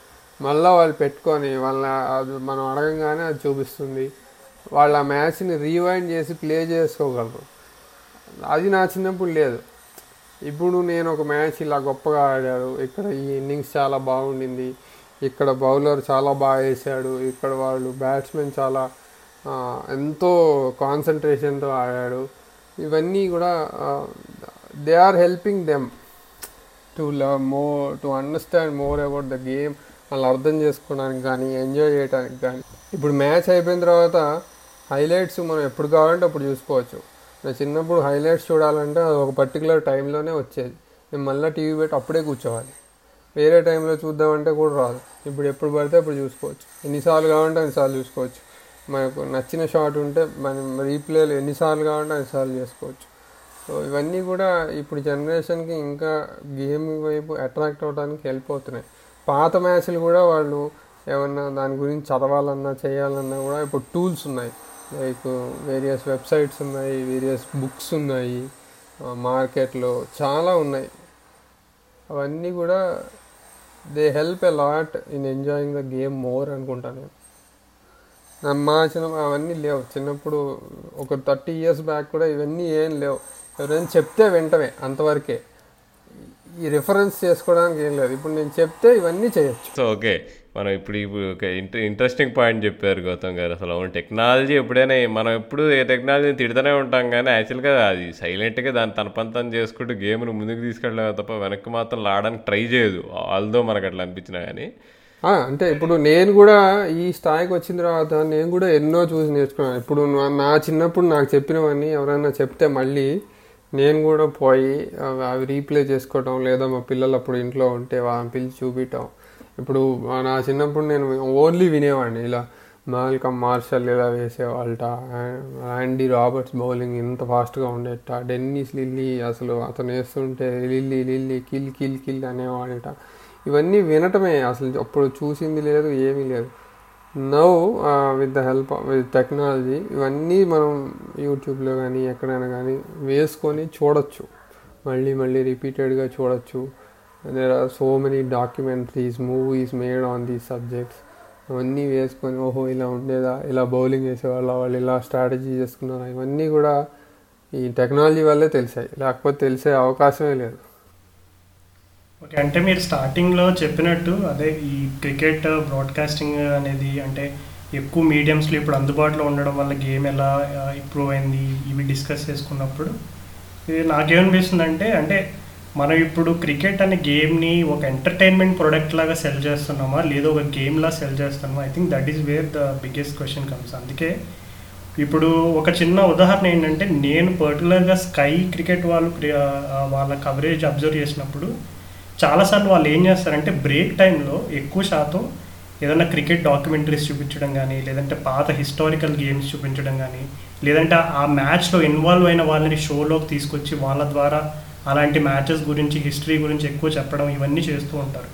మళ్ళీ వాళ్ళు పెట్టుకొని వాళ్ళ అది మనం అడగంగానే అది చూపిస్తుంది. వాళ్ళ మ్యాచ్ని రీవైండ్ చేసి ప్లే చేసుకోగలరు. అది నా చిన్నప్పుడు లేదు. ఇప్పుడు నేను ఒక మ్యాచ్ ఇలా గొప్పగా ఆడాడు ఇక్కడ ఈ ఇన్నింగ్స్ చాలా బాగుండింది. ఇక్కడ బౌలర్ చాలా బాగా వేసాడు. ఇక్కడ వాళ్ళు బ్యాట్స్మెన్ చాలా ఎంతో కాన్సన్ట్రేషన్తో ఆడాడు. ఇవన్నీ కూడా they are helping them to love more to understand more about the game వాళ్ళు అర్థం చేసుకోవడానికి కానీ ఎంజాయ్ చేయడానికి కానీ ఇప్పుడు మ్యాచ్ అయిపోయిన తర్వాత హైలైట్స్ మనం ఎప్పుడు కావాలంటే అప్పుడు చూసుకోవచ్చు. నా చిన్నప్పుడు హైలైట్స్ చూడాలంటే అది ఒక పర్టికులర్ టైంలోనే వచ్చేది. నేను మళ్ళీ టీవీ పెట్టి అప్పుడే కూర్చోవాలి. వేరే టైంలో చూద్దామంటే కూడా రాదు. ఇప్పుడు ఎప్పుడు పడితే అప్పుడు చూసుకోవచ్చు. ఎన్నిసార్లు కావాలంటే అన్నిసార్లు చూసుకోవచ్చు. మనకు నచ్చిన షాట్ ఉంటే మనం రీప్లేలు ఎన్నిసార్లు కావాలంటే అన్నిసార్లు చేసుకోవచ్చు. సో ఇవన్నీ కూడా ఇప్పుడు జనరేషన్కి ఇంకా గేమ్ వైపు అట్రాక్ట్ అవ్వడానికి హెల్ప్ అవుతున్నాయి. పాత మ్యాచ్లు కూడా వాళ్ళు ఏమన్నా దాని గురించి చదవాలన్నా చేయాలన్నా కూడా ఇప్పుడు టూల్స్ ఉన్నాయి. లైక్ వేరియస్ వెబ్సైట్స్ ఉన్నాయి వేరియస్ బుక్స్ ఉన్నాయి మార్కెట్లో చాలా ఉన్నాయి. అవన్నీ కూడా they help a lot in enjoying the game more అనుకుంటా నేను. మా చిన్న అవన్నీ లేవు. చిన్నప్పుడు ఒక థర్టీ ఇయర్స్ బ్యాక్ కూడా ఇవన్నీ ఏం లేవు. ఎవరైనా చెప్తే వెంటనే అంతవరకే. ఈ రిఫరెన్స్ చేసుకోవడానికి ఏం లేదు. ఇప్పుడు నేను చెప్తే ఇవన్నీ చేయొచ్చు. సో ఓకే మనం ఇప్పుడు ఇప్పుడు ఒక ఇంట- ఇంట్రెస్టింగ్ పాయింట్ చెప్పారు గౌతమ్ గారు. అసలు అవును టెక్నాలజీ ఎప్పుడైనా మనం ఎప్పుడు ఏ టెక్నాలజీని తిడుతూనే ఉంటాం కానీ యాక్చువల్గా అది సైలెంట్గా దాని తన పని తను చేసుకుంటూ గేమ్ను ముందుకు తీసుకెళ్ళడం తప్ప వెనక్కి మాత్రం లాడడానికి ట్రై చేయదు. ఆల్దో మనకు అట్లా అనిపించినా కానీ. అంటే ఇప్పుడు నేను కూడా ఈ స్థాయికి వచ్చిన తర్వాత నేను కూడా ఎన్నో చూసి నేర్చుకున్నాను. ఇప్పుడు నా- నా చిన్నప్పుడు నాకు చెప్పినవన్నీ ఎవరైనా చెప్తే మళ్ళీ నేను కూడా పోయి అవి- అవి రీప్లే చేసుకోవటం లేదా మా పిల్లలు అప్పుడు ఇంట్లో ఉంటే వాళ్ళని పిలిచి చూపించటం ఇప్పుడు నా చిన్నప్పుడు నేను ఓన్లీ వినేవాడిని. ఇలా మాల్కమ్ మార్షల్ ఇలా వేసేవాళ్ళట. యాండీ రాబర్ట్స్ బౌలింగ్ ఇంత ఫాస్ట్గా ఉండేట. డెన్నిస్ లిల్లీ అసలు అతను వేస్తుంటే Lillee Lillee kill kill kill అనేవాడట. ఇవన్నీ వినటమే అసలు అప్పుడు చూసింది లేదు ఏమీ లేదు. Now with the help with technology ఇవన్నీ మనం యూట్యూబ్లో కానీ ఎక్కడైనా కానీ వేసుకొని చూడొచ్చు. మళ్ళీ మళ్ళీ రిపీటెడ్గా చూడొచ్చు. There are so many documentaries movies made on these subjects అవన్నీ వేసుకొని ఓహో ఇలా ఉండేదా? ఇలా బౌలింగ్ చేసేవాళ్ళ వాళ్ళు ఇలా స్ట్రాటజీ చేసుకున్నారా? ఇవన్నీ కూడా ఈ టెక్నాలజీ వల్లే తెలిసాయి. లేకపోతే తెలిసే అవకాశమే లేదు. ఓకే అంటే మీరు స్టార్టింగ్లో చెప్పినట్టు అదే ఈ క్రికెట్ బ్రాడ్కాస్టింగ్ uh, అనేది అంటే ఎక్కువ మీడియంస్లో ఇప్పుడు అందుబాటులో ఉండడం వల్ల గేమ్ ఎలా uh, ఇంప్రూవ్ అయింది ఇవి డిస్కస్ చేసుకున్నప్పుడు ఇది నాకేమనిపిస్తుంది అంటే అంటే మనం ఇప్పుడు క్రికెట్ అనే గేమ్ని ఒక ఎంటర్టైన్మెంట్ ప్రోడక్ట్ లాగా సెల్ చేస్తున్నామా లేదా ఒక గేమ్లా సెల్ చేస్తున్నామా? I think that is where the biggest question comes అందుకే ఇప్పుడు ఒక చిన్న ఉదాహరణ ఏంటంటే నేను పర్టికులర్గా స్కై క్రికెట్ వాళ్ళు uh, వాళ్ళ కవరేజ్ అబ్జర్వ్ చేసినప్పుడు చాలాసార్లు వాళ్ళు ఏం చేస్తారంటే బ్రేక్ టైంలో ఎక్కువ శాతం ఏదైనా క్రికెట్ డాక్యుమెంటరీస్ చూపించడం కానీ లేదంటే పాత హిస్టారికల్ గేమ్స్ చూపించడం కానీ లేదంటే ఆ మ్యాచ్లో ఇన్వాల్వ్ అయిన వాళ్ళని షోలోకి తీసుకొచ్చి వాళ్ళ ద్వారా అలాంటి మ్యాచెస్ గురించి హిస్టరీ గురించి ఎక్కువ చెప్పడం ఇవన్నీ చేస్తూ ఉంటారు.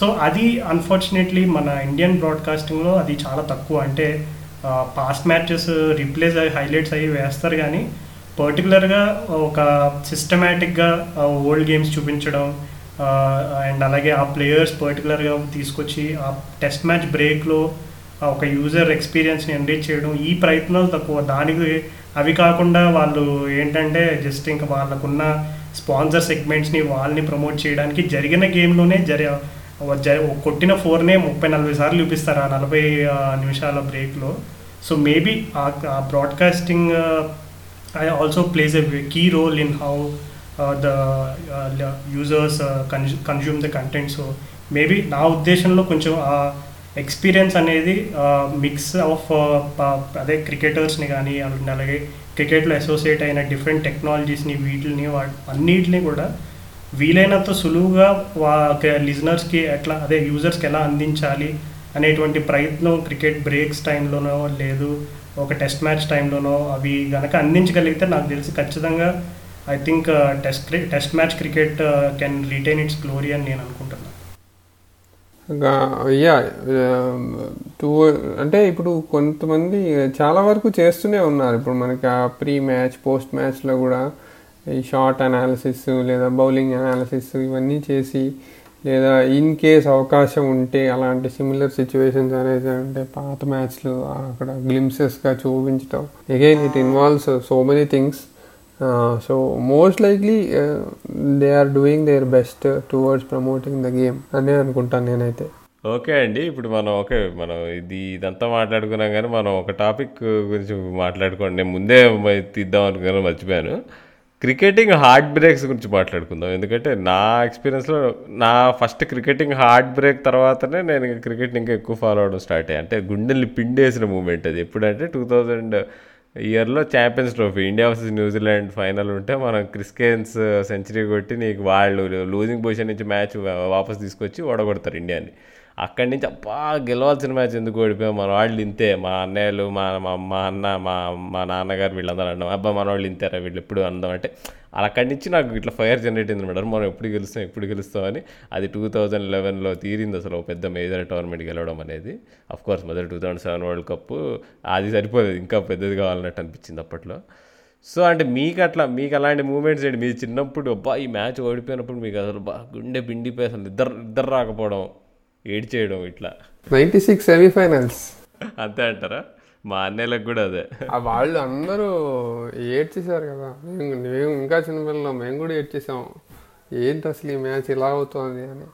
సో అది అన్ఫార్చునేట్లీ మన ఇండియన్ బ్రాడ్కాస్టింగ్లో అది చాలా తక్కువ. అంటే పాస్ట్ మ్యాచెస్ రీప్లేస్ అయ్యి హైలైట్స్ అయ్యి వేస్తారు కానీ పర్టికులర్గా ఒక సిస్టమేటిక్గా ఓల్డ్ గేమ్స్ చూపించడం అండ్ అలాగే ఆ ప్లేయర్స్ పర్టికులర్గా తీసుకొచ్చి ఆ టెస్ట్ మ్యాచ్ బ్రేక్లో ఒక యూజర్ ఎక్స్పీరియన్స్ని ఎండేజ్ చేయడం ఈ ప్రయత్నాలు తక్కువ. దానికి అవి కాకుండా వాళ్ళు ఏంటంటే జస్ట్ ఇంకా వాళ్ళకున్న స్పాన్సర్ సెగ్మెంట్స్ని వాళ్ళని ప్రమోట్ చేయడానికి జరిగిన గేమ్లోనే జరి జ- కొట్టిన ఫోర్నే ముప్పై నలభై సార్లు చూపిస్తారు ఆ నలభై నిమిషాల బ్రేక్లో. సో మేబీ ఆ broadcasting I also plays a key role in how the users consume the content so maybe నా ఉద్దేశంలో కొంచెం ఆ ఎక్స్పీరియన్స్ అనేది మిక్స్ ఆఫ్ uh, అదే క్రికెటర్స్ని కానీ అండ్ అలాగే క్రికెట్లో అసోసియేట్ అయిన డిఫరెంట్ టెక్నాలజీస్ని వీటిని వా- అన్నిటిని కూడా వీలైనంత సులువుగా వా లిజనర్స్కి ఎట్లా అదే యూజర్స్కి ఎలా అందించాలి అనేటువంటి ప్రయత్నం క్రికెట్ బ్రేక్స్ టైంలోనో లేదు ఒక టెస్ట్ మ్యాచ్ టైంలోనో అవి కనుక అందించగలిగితే నాకు తెలిసి ఖచ్చితంగా I think test test match cricket can retain its glory అని నేను అనుకుంటున్నాను యా టూ um, అంటే ఇప్పుడు కొంతమంది చాలా వరకు చేస్తూనే ఉన్నారు. ఇప్పుడు మనకి ఆ ప్రీ మ్యాచ్ పోస్ట్ మ్యాచ్లో కూడా ఈ షార్ట్ అనాలిసిస్ లేదా బౌలింగ్ అనాలిసిస్ ఇవన్నీ చేసి లేదా ఇన్ కేస్ అవకాశం ఉంటే అలాంటి సిమిలర్ సిచ్యువేషన్స్ అనేది అంటే పాత మ్యాచ్లు అక్కడ గ్లిమ్సెస్గా చూపించడం again it involves so many things so most likely they are doing their best towards promoting the game అనే అనుకుంటాను నేనైతే. ఓకే అండి ఇప్పుడు మనం ఓకే మనం ఇది ఇదంతా మాట్లాడుకున్నాం కానీ మనం ఒక టాపిక్ గురించి మాట్లాడుకోండి. నేను ముందే తీద్దాం అనుకున్నాను మర్చిపోయాను. క్రికెటింగ్ హార్ట్ బ్రేక్స్ గురించి మాట్లాడుకుందాం. ఎందుకంటే నా ఎక్స్పీరియన్స్లో నా ఫస్ట్ క్రికెటింగ్ హార్ట్ బ్రేక్ తర్వాతనే నేను క్రికెట్ ఇంకా ఎక్కువ ఫాలో అవడం స్టార్ట్ అయ్యాను అంటే గుండెల్ని పిండేసిన మూమెంట్ అది. ఎప్పుడంటే టూ థౌజండ్ ఇయర్లో champions trophy India versus New Zealand final ఉంటే మనం క్రిస్కెన్స్ సెంచరీ కొట్టి నీకు వాళ్ళు లూజింగ్ పొజిషన్ నుంచి మ్యాచ్ వాపస్ తీసుకొచ్చి ఓడగొడతారు ఇండియాని. అక్కడి నుంచి అబ్బా గెలవాల్సిన మ్యాచ్ ఎందుకు ఓడిపోయాం? మన వాళ్ళు ఇంతే. మా అన్నయ్యలు మా మా అన్న మా మా నాన్నగారు వీళ్ళందరూ అన్నాం అబ్బా మన వాళ్ళు ఇంతేరా వీళ్ళు ఎప్పుడు అందాం? అంటే అక్కడి నుంచి నాకు ఇట్లా ఫైర్ జనరేట్ అయింది మేడం. మనం ఎప్పుడు గెలుస్తాం ఎప్పుడు గెలుస్తామని అది టూ థౌజండ్ లెవెన్లో తీరింది అసలు పెద్ద మేజర్ టోర్నమెంట్ గెలవడం అనేది. అఫ్ కోర్స్ మొదటి two thousand seven world cup అది సరిపోలేదు. ఇంకా పెద్దది కావాలన్నట్టు అనిపించింది అప్పట్లో. సో అంటే మీకు అట్లా మీకు అలాంటి మూమెంట్స్ ఏంటి? మీరు చిన్నప్పుడు అబ్బా ఈ మ్యాచ్ ఓడిపోయినప్పుడు మీకు అసలు బా గుండె పిండిపోయి అసలు ఇద్దరు ఇద్దరు రాకపోవడం. ఏడ్చేయడం ఇట్లా. Ninety six semifinals. అంతే అంటారా? మా అన్నయ్యలకు కూడా అదే. ఆ వాళ్ళు అందరూ ఏడ్చేశారు కదా. మేము మేము ఇంకా చిన్నపిల్లలు మేము కూడా ఏడ్చేసాం ఏంటి అసలు ఈ మ్యాచ్ ఇలా అవుతుంది అని.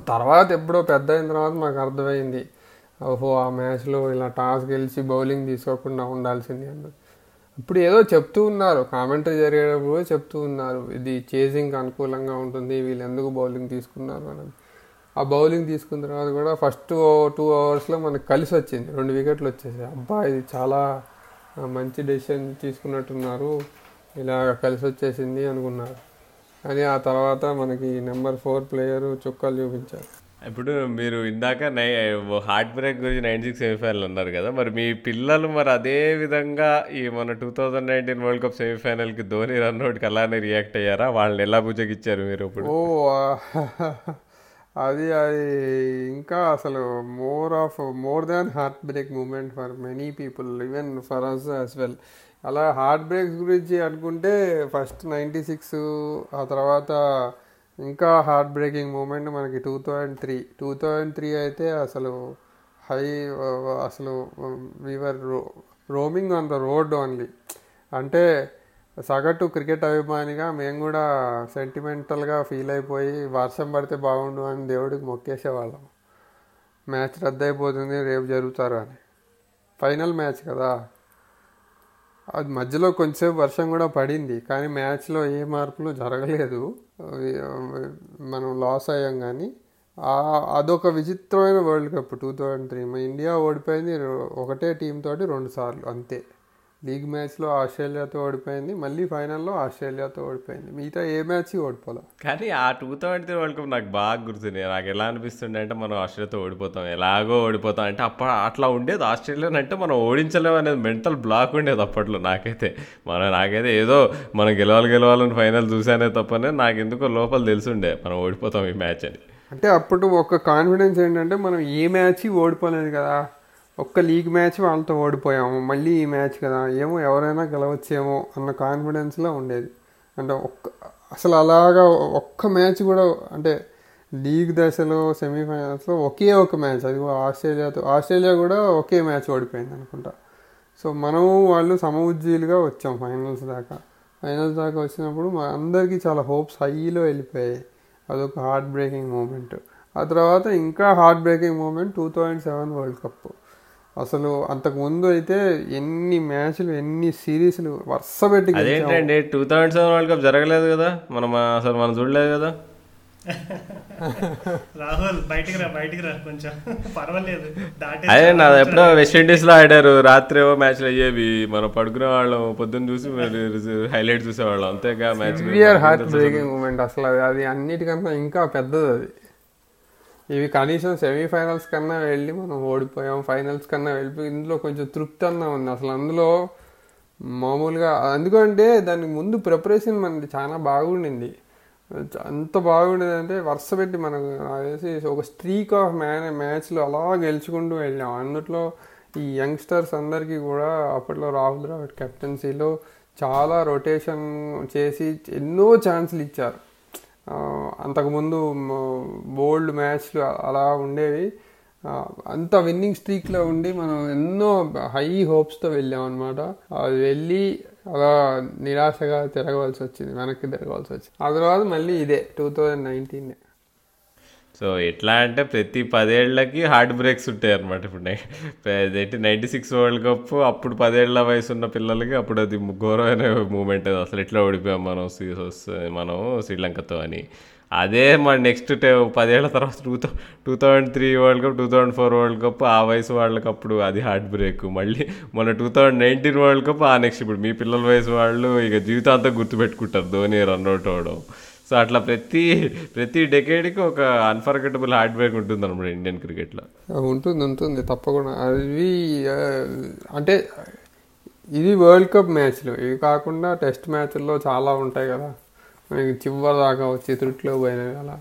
తర్వాత ఎప్పుడో పెద్ద అయిన తర్వాత మాకు అర్థమైంది. ఓహో ఆ మ్యాచ్లో ఇలా టాస్ గెలిచి బౌలింగ్ తీసుకోకుండా ఉండాల్సింది అని. ఇప్పుడు ఏదో చెప్తూ ఉన్నారు. కామెంటరీ జరిగేటప్పుడు చెప్తూ ఉన్నారు. ఇది చేసింగ్ అనుకూలంగా ఉంటుంది. వీళ్ళు ఎందుకు బౌలింగ్ తీసుకున్నారు అని. ఆ బౌలింగ్ తీసుకున్న తర్వాత కూడా ఫస్ట్ టూ అవర్స్లో మనకు కలిసి వచ్చింది. రెండు వికెట్లు వచ్చేసాయి. అబ్బా ఇది చాలా మంచి డెసిషన్ తీసుకున్నట్టున్నారు. ఇలా కలిసి వచ్చేసింది అనుకున్నారు. కానీ ఆ తర్వాత మనకి నెంబర్ ఫోర్ ప్లేయర్ చుక్కలు చూపించారు. ఇప్పుడు మీరు ఇందాక నై హార్ట్ బ్రేక్ గురించి నైన్టీ సిక్స్ సెమీఫైనల్ అన్నారు కదా మరి మీ పిల్లలు మరి అదే విధంగా ఈ మన two thousand nineteen world cup సెమీఫైనల్కి Dhoni run అవుట్కి అలానే రియాక్ట్ అయ్యారా? వాళ్ళని ఎలా బుజ్జగిచ్చారు మీరు ఇప్పుడు? ఓ అది అది ఇంకా అసలు more of more than heart break moment for many people even for us as well అలా హార్ట్ బ్రేక్స్ గురించి అనుకుంటే ఫస్ట్ నైంటీ సిక్స్ ఆ తర్వాత ఇంకా హార్ట్ బ్రేకింగ్ మూమెంట్ మనకి two thousand three two thousand three అయితే అసలు హై అసలు we are roaming on the road only అంటే సగటు క్రికెట్ అభిమానిగా మేము కూడా సెంటిమెంటల్గా ఫీల్ అయిపోయి వర్షం పడితే బాగుండు అని దేవుడికి మొక్కేసేవాళ్ళం. మ్యాచ్ రద్దు అయిపోతుంది రేపు జరుగుతారు అని. ఫైనల్ మ్యాచ్ కదా. అది మధ్యలో కొంచెంసేపు వర్షం కూడా పడింది కానీ మ్యాచ్లో ఏ మార్పులు జరగలేదు. మనం లాస్ అయ్యాం కానీ అదొక విచిత్రమైన world cup two thousand three మా ఇండియా ఓడిపోయింది ఒకటే టీం తోటి రెండు సార్లు అంతే. లీగ్ మ్యాచ్లో ఆస్ట్రేలియాతో ఓడిపోయింది మళ్ళీ ఫైనల్లో ఆస్ట్రేలియాతో ఓడిపోయింది. మిగతా ఏ మ్యాచ్ ఓడిపోలే. కానీ ఆ two thousand three world cup నాకు బాగా గుర్తుంది. నాకు ఎలా అనిపిస్తుండే అంటే మనం ఆస్ట్రేలియాతో ఓడిపోతాం ఎలాగో ఓడిపోతాం అంటే అప్ప అట్లా ఉండేది ఆస్ట్రేలియాని అంటే మనం ఓడించలేము అనేది మెంటల్ బ్లాక్ ఉండేది అప్పట్లో నాకైతే. మనం నాకైతే ఏదో మనం గెలవాలి గెలవాలని ఫైనల్ చూసానే తప్పనే నాకు ఎందుకో లోపల తెలుసుండే మనం ఓడిపోతాం ఈ మ్యాచ్ అని. అంటే అప్పుడు ఒక కాన్ఫిడెన్స్ ఏంటంటే మనం ఏ మ్యాచ్ ఓడిపోలేదు కదా. ఒక్క లీగ్ మ్యాచ్ వాళ్ళతో ఓడిపోయాము. మళ్ళీ ఈ మ్యాచ్ కదా. ఏమో ఎవరైనా గెలవచ్చేమో అన్న కాన్ఫిడెన్స్లో ఉండేది. అంటే ఒక్క అసలు అలాగా ఒక్క మ్యాచ్ కూడా అంటే లీగ్ దశలో సెమీఫైనల్స్లో ఒకే ఒక మ్యాచ్. అది కూడా ఆస్ట్రేలియాతో ఆస్ట్రేలియా కూడా ఒకే మ్యాచ్ ఓడిపోయింది అనుకుంటా. సో మనము వాళ్ళు సమఉజ్జీలుగా వచ్చాం ఫైనల్స్ దాకా. ఫైనల్స్ దాకా వచ్చినప్పుడు మా అందరికీ చాలా హోప్స్ హైలో వెళ్ళిపోయాయి. అదొక హార్ట్ బ్రేకింగ్ మూమెంట్ ఆ తర్వాత ఇంకా heart breaking moment two thousand seven world cup అసలు అంతకు ముందు అయితే ఎన్ని మ్యాచ్లు ఎన్ని సిరీస్లు వరుస పెట్టి. అదేంటండి two thousand seven world cup జరగలేదు కదా. మనం అసలు మనం చూడలేదు కదా. రాహుల్ బయటికి రా బయటికి రా కొంచెం. పర్వాలేదు అదే నాది ఎప్పుడో వెస్టిండీస్లో ఆడారు. రాత్రి ఏవో మ్యాచ్లు అయ్యేవి. మనం పడుకునే వాళ్ళం పొద్దున్న చూసి హైలైట్ చూసేవాళ్ళం. అంతేగా match severe heart breaking moment అసలు అది. అది అన్నిటికన్నా ఇంకా పెద్దది అది. ఇవి కనీసం సెమీఫైనల్స్ కన్నా వెళ్ళి మనం ఓడిపోయాం ఫైనల్స్ కన్నా వెళ్ళిపోయి ఇందులో కొంచెం తృప్తి అన్న ఉంది. అసలు అందులో మామూలుగా ఎందుకంటే దానికి ముందు ప్రిపరేషన్ మనది చాలా బాగుండింది. అంత బాగుండేది అంటే వరుస పెట్టి మనకు నాకు ఒక స్ట్రీక్ ఆఫ్ మ్యాన్ మ్యాచ్లు అలా గెలుచుకుంటూ వెళ్ళాం. అందుట్లో ఈ యంగ్స్టర్స్ అందరికీ కూడా అప్పట్లో రాహుల్ ద్రావిడ్ కెప్టెన్సీలో చాలా రొటేషన్ చేసి ఎన్నో ఛాన్సులు ఇచ్చారు. అంతకుముందు బోల్డ్ మ్యాచ్లు అలా ఉండేవి. అంత విన్నింగ్ స్ట్రీక్లో ఉండి మనం ఎన్నో హై హోప్స్తో వెళ్ళాం అది వెళ్ళి అలా నిరాశగా తిరగవలసి వచ్చింది వెనక్కి తిరగవలసి వచ్చింది. ఆ తర్వాత మళ్ళీ ఇదే టూ థౌజండ్ నైన్టీన్ సో ఎట్లా అంటే ప్రతి పదేళ్ళకి హార్ట్ బ్రేక్స్ ఉంటాయి అనమాట ఇప్పుడు ninety ninety six world cup అప్పుడు పదేళ్ళ వయసు ఉన్న పిల్లలకి అప్పుడు అది ఘోరమైన మూమెంట్ అది. అసలు ఎట్లా ఓడిపోయాం మనం మనం శ్రీలంకతో అని. అదే మన నెక్స్ట్ పదేళ్ళ తర్వాత two thou two thousand three world cup two thousand four world cup ఆ వయసు వాళ్ళకి అప్పుడు అది హార్ట్ బ్రేక్. మళ్ళీ మన two thousand nineteen world cup ఆ నెక్స్ట్ ఇప్పుడు మీ పిల్లల వయసు వాళ్ళు ఇక జీవితాంతం గుర్తుపెట్టుకుంటారు ధోని రన్అట్ అవ్వడం సో అట్లా ప్రతి ప్రతి డెకేడ్కి ఒక అన్ఫర్గెటబుల్ హార్డ్ బ్రేక్ ఉంటుంది అనమాట ఇండియన్ క్రికెట్లో ఉంటుంది ఉంటుంది తప్పకుండా. అవి అంటే ఇది వరల్డ్ కప్ మ్యాచ్లు ఇవి కాకుండా టెస్ట్ మ్యాచ్ల్లో చాలా ఉంటాయి కదా. మనకి చివరి దాకా వచ్చి త్రుట్లో పోయినవి అలా.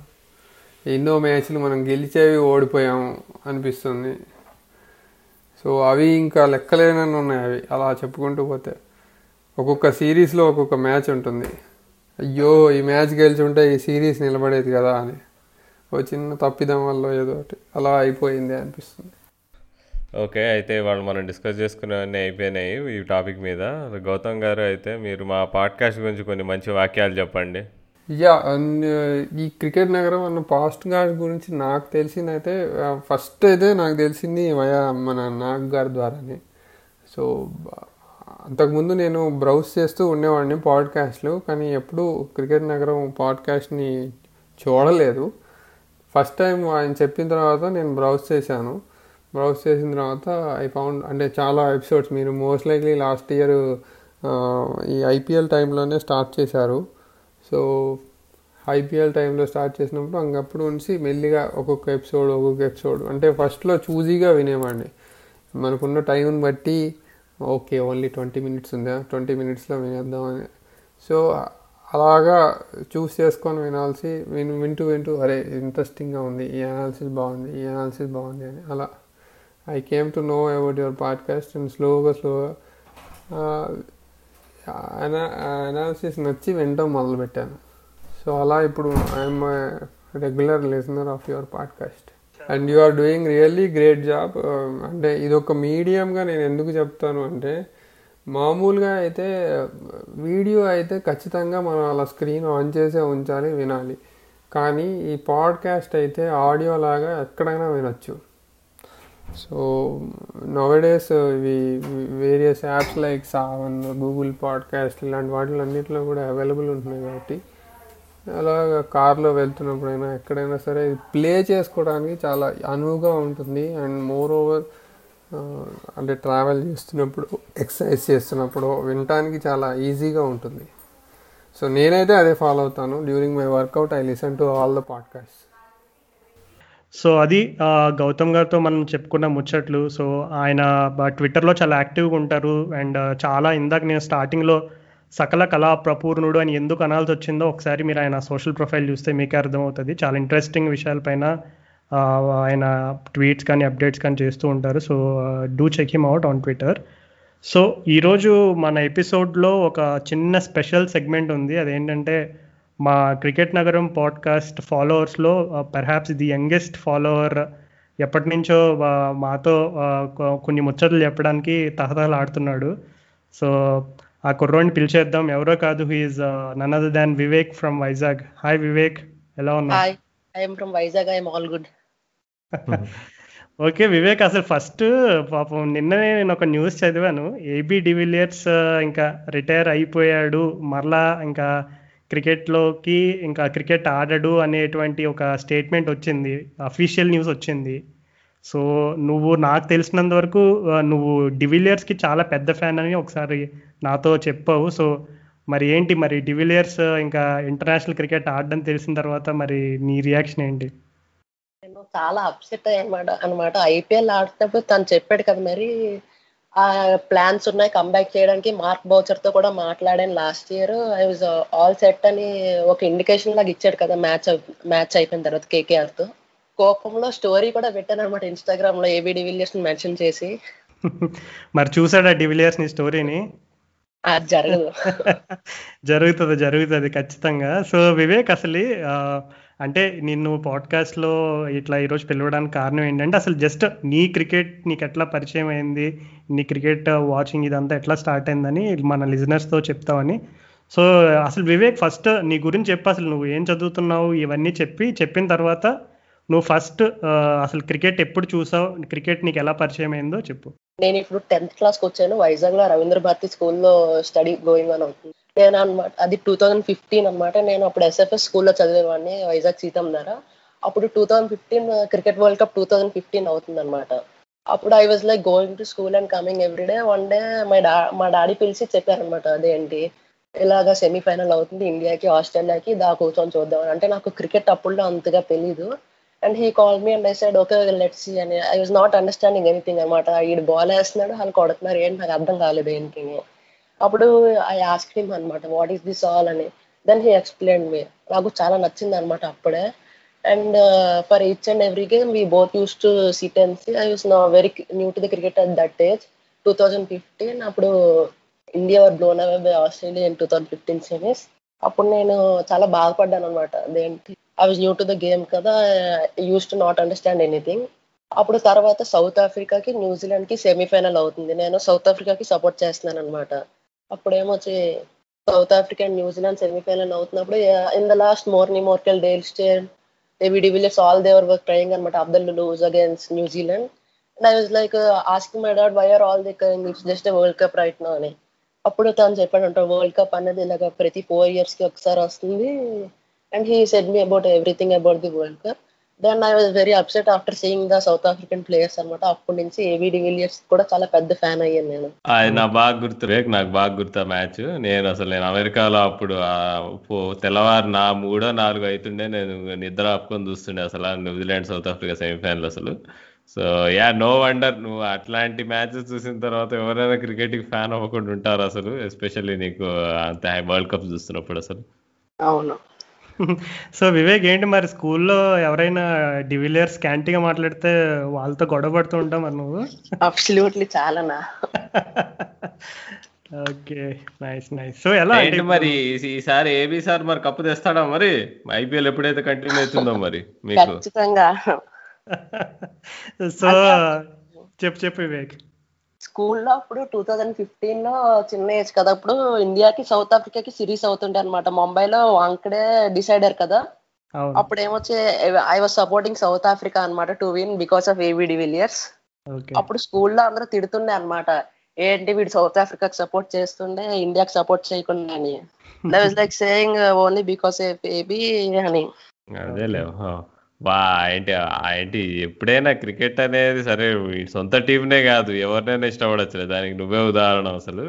ఎన్నో మ్యాచ్లు మనం గెలిచేవి ఓడిపోయాము అనిపిస్తుంది. సో అవి ఇంకా లెక్కలేనని ఉన్నాయి అవి. అలా చెప్పుకుంటూ పోతే ఒక్కొక్క సిరీస్లో ఒక్కొక్క మ్యాచ్ ఉంటుంది. అయ్యో ఈ మ్యాచ్ గెలిచుంటే ఈ సిరీస్ నిలబడేది కదా అని. ఓ చిన్న తప్పిదం వల్ల ఏదో ఒకటి అలా అయిపోయింది అనిపిస్తుంది. ఓకే అయితే వాళ్ళు మనం డిస్కస్ చేసుకునేవన్నీ అయిపోయినాయి ఈ టాపిక్ మీద. గౌతమ్ గారు అయితే మీరు మా పాడ్కాస్ట్ గురించి కొన్ని మంచి వాక్యాలు చెప్పండి. యా ఈ క్రికెట్ నగరం అన్న పాస్ట్ గారి గురించి నాకు తెలిసిందైతే ఫస్ట్ అయితే నాకు తెలిసింది వయా మన నాగ్ గారి ద్వారానే. సో అంతకుముందు నేను బ్రౌజ్ చేస్తూ ఉండేవాడిని పాడ్కాస్ట్లు కానీ ఎప్పుడూ క్రికెట్ నగరం పాడ్కాస్ట్ని చూడలేదు. ఫస్ట్ టైం ఆయన చెప్పిన తర్వాత నేను బ్రౌజ్ చేశాను. బ్రౌజ్ చేసిన తర్వాత ఐ ఫౌండ్ అంటే చాలా ఎపిసోడ్స్ మీరు మోస్ట్ లైక్లీ లాస్ట్ ఇయర్ ఈ ఐపీఎల్ టైంలోనే స్టార్ట్ చేశారు. సో ఐపీఎల్ టైంలో స్టార్ట్ చేసినప్పుడు అంకప్పుడు నుంచి మెల్లిగా ఒక్కొక్క ఎపిసోడ్ ఒక్కొక్క ఎపిసోడ్ అంటే ఫస్ట్లో చూజీగా వినేవాడిని. మనకున్న టైంని బట్టి ఓకే ఓన్లీ ట్వంటీ మినిట్స్ ఉందా? ట్వంటీ మినిట్స్లో వినేద్దామని సో అలాగా చూస్ చేసుకొని వినాల్సి విన్ వింటూ వింటూ అరే ఇంట్రెస్టింగ్గా ఉంది ఈ అనాలిసిస్ బాగుంది ఈ అనాలిసిస్ బాగుంది అని అలా. I came to know about your podcast and స్లోగా స్లోగా అనాలిసిస్ నచ్చి వినటం మొదలుపెట్టాను. సో అలా ఇప్పుడు I'm regular listener of your podcast. And you are doing really great job అంటే ఇది ఒక మీడియంగా నేను ఎందుకు చెప్తాను అంటే మామూలుగా అయితే వీడియో అయితే ఖచ్చితంగా మనం అలా స్క్రీన్ ఆన్ చేసే ఉంచాలి వినాలి. కానీ ఈ పాడ్కాస్ట్ అయితే ఆడియో లాగా ఎక్కడైనా వినొచ్చు. సో నవడేస్ ఇవి various apps like Saavn Google podcast ఇలాంటి వాటిలన్నింటిలో కూడా అవైలబుల్ ఉంటున్నాయి కాబట్టి అలాగా కార్లో వెళ్తున్నప్పుడైనా ఎక్కడైనా సరే ప్లే చేసుకోవడానికి చాలా అనువుగా ఉంటుంది. అండ్ మోర్ ఓవర్ అంటే ట్రావెల్ చేస్తున్నప్పుడు ఎక్సర్సైజ్ చేస్తున్నప్పుడు వినటానికి చాలా ఈజీగా ఉంటుంది. సో నేనైతే అదే ఫాలో అవుతాను. During my workout I listen to all the podcast so అది గౌతమ్ గారితో మనం చెప్పుకున్న ముచ్చట్లు. సో ఆయన ట్విట్టర్లో చాలా యాక్టివ్గా ఉంటారు. అండ్ చాలా ఇందాక నేను స్టార్టింగ్లో సకల కళా ప్రపూర్ణుడు అని ఎందుకు అనాల్సి వచ్చిందో ఒకసారి మీరు ఆయన సోషల్ ప్రొఫైల్ చూస్తే మీకే అర్థమవుతుంది. చాలా ఇంట్రెస్టింగ్ విషయాలపైన ఆయన ట్వీట్స్ కానీ అప్డేట్స్ కానీ చేస్తూ ఉంటారు. So do check him out on Twitter so ఈరోజు మన ఎపిసోడ్లో ఒక చిన్న స్పెషల్ సెగ్మెంట్ ఉంది. అదేంటంటే మా క్రికెట్ నగరం పాడ్కాస్ట్ ఫాలోవర్స్లో పెర్హాప్స్ ది యంగెస్ట్ ఫాలోవర్ ఎప్పటి నుంచో మాతో కొన్ని ముచ్చట్లు చెప్పడానికి తహతహలు ఆడుతున్నాడు సో ఆ కుర్రోడిని పిలిచేద్దాం. ఎవరో కాదు. He is none other than Vivek from Vizag hi Vivek ఎలా ఉన్నావు? I'm from Vizag I'm all good okay Vivek అసలు ఫస్ట్ పాపం నిన్ననే నేను ఒక న్యూస్ చదివాను. ఏబీ డివిలియర్స్ ఇంకా రిటైర్ అయిపోయాడు. మరలా ఇంకా క్రికెట్లోకి ఇంకా క్రికెట్ ఆడడు అనేటువంటి ఒక స్టేట్మెంట్ వచ్చింది. అఫీషియల్ న్యూస్ వచ్చింది. సో నువ్వు నాకు తెలిసినంత వరకు నువ్వు డివిలియర్స్కి చాలా పెద్ద ఫ్యాన్ అని ఒకసారి నాతో చెప్పావు. సో మరి ఏంటి మరి డివిలియర్స్ ఇంకా ఇంటర్నేషనల్ క్రికెట్ ఆడడం తెలిసిన తర్వాత మరి నీ రియాక్షన్ ఏంటి? నేను చాలా అప్సెట్ అయ్యనమాట అనమాట. ఐపీఎల్ ఆడుతున్నప్పుడు తను చెప్పాడు కదా మరి ఆ ప్లాన్స్ ఉన్నాయి కంబ్యాక్ చేయడానికి. మార్క్ బౌచర్తో కూడా మాట్లాడాను last year. I was all set అని ఒక ఇండికేషన్ లాగా ఇచ్చాడు కదా మ్యాచ్ మ్యాచ్ అయిపోయిన తర్వాత కేకేఆర్తో కోపంలో స్టోరీ కూడా పెట్టాను అనమాట ఇన్స్టాగ్రామ్లో ఏబీ డివిలియర్స్ మెన్షన్ చేసి. మరి చూసాడా డివిలియర్స్ నీ స్టోరీని? జరగదు. జరుగుతుంది జరుగుతుంది ఖచ్చితంగా. సో వివేక్ అసలు అంటే నిన్ను podcast లో ఇట్లా ఈరోజు పిలవడానికి కారణం ఏంటంటే అసలు జస్ట్ నీ క్రికెట్ నీకు ఎట్లా పరిచయం అయింది నీ క్రికెట్ వాచింగ్ ఇదంతా ఎట్లా స్టార్ట్ అయిందని మన listeners తో చెప్తామని. సో అసలు వివేక్ ఫస్ట్ నీ గురించి చెప్పు అసలు నువ్వు ఏం చదువుతున్నావు ఇవన్నీ చెప్పి చెప్పిన తర్వాత నువ్వు ఫస్ట్ అసలు క్రికెట్ ఎప్పుడు చూసావు? క్రికెట్ నీకు ఎలా పరిచయం అయిందో చెప్పు. నేను ఇప్పుడు టెన్త్ క్లాస్కి వచ్చాను. వైజాగ్లో రవీంద్ర భారతి స్కూల్లో స్టడీ గోయింగ్ అని అవుతుంది. నేను అనమాట అది టూ థౌజండ్ ఫిఫ్టీన్ అనమాట నేను అప్పుడు ఎస్ఎఫ్ఎస్ స్కూల్లో చదివేవాడిని వైజాగ్ సీతం ద్వారా అప్పుడు two thousand fifteen cricket world cup two thousand fifteen అవుతుంది అనమాట అప్పుడు I was like going to school and coming everyday one day my డా మా డాడీ పిలిచి చెప్పారనమాట అదేంటి? ఇలాగా సెమీఫైనల్ అవుతుంది. ఇండియాకి ఆస్ట్రేలియాకి దా కూర్చొని చూద్దాం అంటే నాకు క్రికెట్ అప్పుడులో అంతగా తెలీదు. And he call me and I said okay let's అని I was not understanding anything అనమాట. ఈడు బాల్ వేస్తున్నాడు వాళ్ళు కొడుతున్నారు ఏంటి నాకు అర్థం కాలేదు ఏంటి అప్పుడు ఐ ఆస్క్ హిమ్ అనమాట వాట్ ఈస్ దిస్ ఆల్ అని. దెన్ హీ ఎక్స్ప్లెయిన్ మీ నాకు చాలా నచ్చింది అనమాట అప్పుడే. And for each and every game we both use to sit and see I use నా very new to the cricket at that age two thousand fifteen అప్పుడు India were blown away by Australia in two thousand fifteen semis అప్పుడు నేను చాలా బాధపడ్డాను అనమాట. అదేంటి I was new to the game కదా. Use to not understand anything అప్పుడు తర్వాత సౌత్ ఆఫ్రికాకి న్యూజిలాండ్కి సెమీఫైనల్ అవుతుంది. నేను సౌత్ ఆఫ్రికాకి సపోర్ట్ చేస్తున్నాను అనమాట అప్పుడేమొచ్చి South Africa and New Zealand semifinal అవుతున్నప్పుడు in the last Morne Morkel Dale Steyn AB de Villiers all they were trying అనమాట Abdul lose against New Zealand and I was like asking my dad why are all the it's just world cup right no అని. అప్పుడు తను చెప్పాడంట వరల్డ్ కప్ అనేది ఇలాగ ప్రతి ఫోర్ ఇయర్స్కి ఒకసారి వస్తుంది. And he said me about everything about the world cup then I was very upset after seeing the South African players అనమాట. అప్పటి నుంచి ఏబీ డివిలియర్స్ కూడా చాలా పెద్ద ఫ్యాన్ అయ్యాను నేను. అది నా బాగా గుర్తు రేక్ నాకు బాగా గుర్తు ఆ మ్యాచ్ నేను అసలు నేను అమెరికాలో అప్పుడు తెల్లవారు నా మూడో నాలుగో అవుతుండే నేను నిద్ర ఆపుకొని చూస్తుండే అసలు New Zealand South Africa semifinal అసలు. So yeah no wonder. నువ్వు అట్లాంటి మ్యాచెస్ చూసిన తర్వాత ఎవరైనా క్రికెట్కి ఫ్యాన్ అవ్వకుండా ఉంటారు అసలు ఎస్పెషల్లీ నీకు అంత వరల్డ్ కప్ చూస్తున్నప్పుడు అసలు. అవును. సో వివేక్ ఏంటి మరి స్కూల్లో ఎవరైనా డివిలియర్స్ క్యాంటీగా మాట్లాడితే వాళ్ళతో గొడవ పడుతూ ఉంటావు మరి నువ్వు? అబ్సల్యూట్లీ చాలానా ఓకే నైస్ నైస్. సో ఎలా అంటే మరి ఈ- ఈసారి ఏబీ సార్ మరి కప్పు తెస్తాడా మరి? ఐపీఎల్ ఎప్పుడైతే కంటిన్యూ అవుతుందో మరి మీకు? ఖచ్చితంగా. సో చెప్పు చెప్పు వివేక్. స్కూల్లో అప్పుడు టూ థౌజండ్ ఫిఫ్టీన్లో చిన్న ఏజ్ కదా అప్పుడు ఇండియాకి సౌత్ ఆఫ్రికాకి సిరీస్ అవుతుండే అనమాట ముంబైలో వాంకడే డిసైడర్ కదా. అవును. అప్పుడు ఏమొచ్చి I was supporting South Africa అనమాట to win because of AB de Villiers okay. అప్పుడు స్కూల్లో అందరూ తిడుతుండే అనమాట ఏంటి వీడు సౌత్ ఆఫ్రికాకి సపోర్ట్ చేస్తుండే ఇండియాకి సపోర్ట్ చేయకుండా అని. Like saying only because AB అని. అదేలే. వా ఏంటి ఏంటి ఎప్పుడైనా క్రికెట్ అనేది సరే సొంత టీంనే కాదు ఎవరినైనా ఇష్టపడచ్చులే. దానికి నువ్వే ఉదాహరణ అసలు.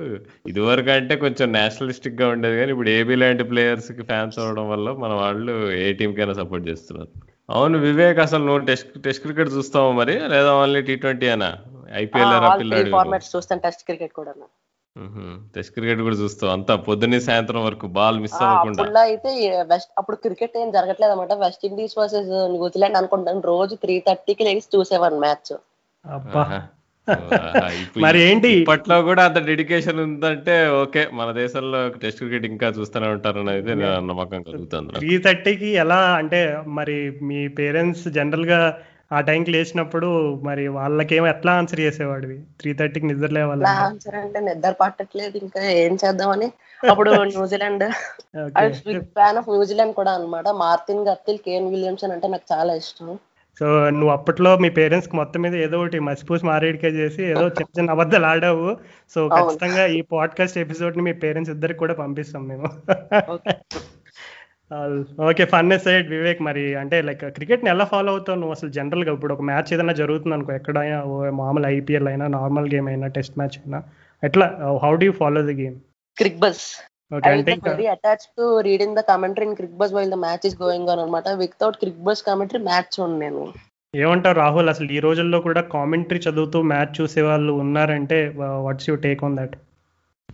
ఇదివరకు అంటే కొంచెం నేషనలిస్టిక్గా ఉండేది కానీ ఇప్పుడు ఏబీ లాంటి ప్లేయర్స్కి ఫ్యాన్స్ అవడం వల్ల మన వాళ్ళు ఏ టీం కైనా సపోర్ట్ చేస్తున్నారు. అవును వివేక్ అసలు నువ్వు టెస్ట్ టెస్ట్ క్రికెట్ చూస్తావు మరి? లేదా ఓన్లీ టీ ట్వంటీ అనా? ఐపీఎల్ ఫార్మాట్స్ చూస్తాను టెస్ట్ క్రికెట్ కూడా టెస్ట్ క్రికెట్ కూడా చూస్తావు. అంతా పొద్దున్నే సాయంత్రం వరకు బాల్ మిస్ అవ్వకుండా. అయితే వెస్ట్ అప్పుడు క్రికెట్ ఏం జరగట్లేదు అనమాట వెస్ట్ ఇండీస్ వర్సెస్ న్యూజిలాండ్ అనుకుంటాను. రోజు త్రీ థర్టీకి లేచి చూసేవాడిని మ్యాచ్. మరి ఏంటి? ఇప్పట్లో కూడా అంత డెడికేషన్ ఉందంటే ఓకే మన దేశంలో టెస్ట్ క్రికెట్ ఇంకా చూస్తూనే ఉంటారని అయితే నా నమ్మకం కలుగుతుంది. త్రీ థర్టీకి ఎలా అంటే మరి మీ పేరెంట్స్ జనరల్గా ఆ టైంకి లేచినప్పుడు మరి వాళ్ళకేమో ఎట్లా ఆన్సర్ చేసేవాడివి? త్రీ థర్టీకి నిద్ర ఇలా లేవాలంటే ఆన్సర్ అంటే నిద్ర పట్టట్లేదు ఇంకా ఏం చేద్దామని. అప్పుడు న్యూజిలాండ్ ఫ్యాన్ ఆఫ్ న్యూజిలాండ్ కూడా అన్నమాట. మార్టిన్ గప్టిల్ కేన్ విలియమ్సన్ అంటే నాకు చాలా ఇష్టం. సో నువ్వు అప్పట్లో మీ పేరెంట్స్కి మొత్తం మీద ఏదో ఒకటి మసిపూసి మారేడికే చేసి ఏదో చిన్న చిన్న అబద్ధాలు ఆడావు. సో ఖచ్చితంగా ఈ పాడ్కాస్ట్ ఎపిసోడ్ని మీ పేరెంట్స్ ఇద్దరికి కూడా పంపిస్తాం మేము. ఓకే ఫన్ సైడ్ వివేక్ మరి. అంటే లైక్ క్రికెట్ని ఎలా ఫాలో అవుతావు నువ్వు అసలు జనరల్గా? ఇప్పుడు ఒక మ్యాచ్ ఏదైనా జరుగుతుంది అనుకో ఎక్కడైనా మామూలు ఐపీఎల్ అయినా నార్మల్ గేమ్ అయినా టెస్ట్ మ్యాచ్ అయినా ఎట్లా how do follow the game Cricbuzz okay I అంటే was ఇంకా very attached to reading the commentary in Crick Buzz while the match is going on అనమాట. Without Cricbuzz commentary match చూడండి నేను. ఏమంటావు రాహుల్? అసలు ఈ రోజుల్లో కూడా కామెంటరీ చదువుతూ మ్యాచ్ చూసే వాళ్ళు ఉన్నారంటే what's you take on that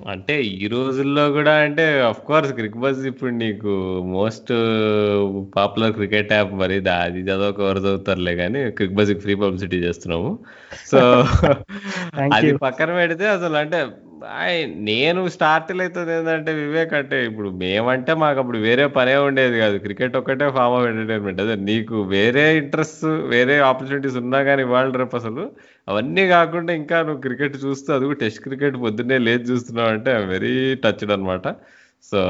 అంటే ఈ రోజుల్లో కూడా అంటే అఫ్ కోర్స్ క్రిక్ బజ్ ఇప్పుడు నీకు మోస్ట్ పాపులర్ క్రికెట్ యాప్ మరి అది చదవక ఎవరు చదువుతారులే కానీ క్రిక్ బజ్ ఫ్రీ పబ్లిసిటీ చేస్తున్నాము సో అది. పక్కన పెడితే అసలు అంటే నేను స్టార్టిల్ అవుతుంది ఏంటంటే వివేక్ అంటే ఇప్పుడు మేమంటే మాకు అప్పుడు వేరే పనే ఉండేది కాదు. క్రికెట్ ఒక్కటే ఫామ్ ఆఫ్ ఎంటర్టైన్మెంట్ అదే నీకు వేరే ఇంట్రెస్ట్ వేరే ఆపర్చునిటీస్ ఉన్నా కానీ ఇవాళ రేపు అసలు. అవన్నీ కాకుండా ఇంకా నువ్వు క్రికెట్ చూస్తూ అది కూడా టెస్ట్ క్రికెట్ పొద్దున్నే లేచి చూస్తున్నావు అంటే వెరీ టచ్డ్ అనమాట సో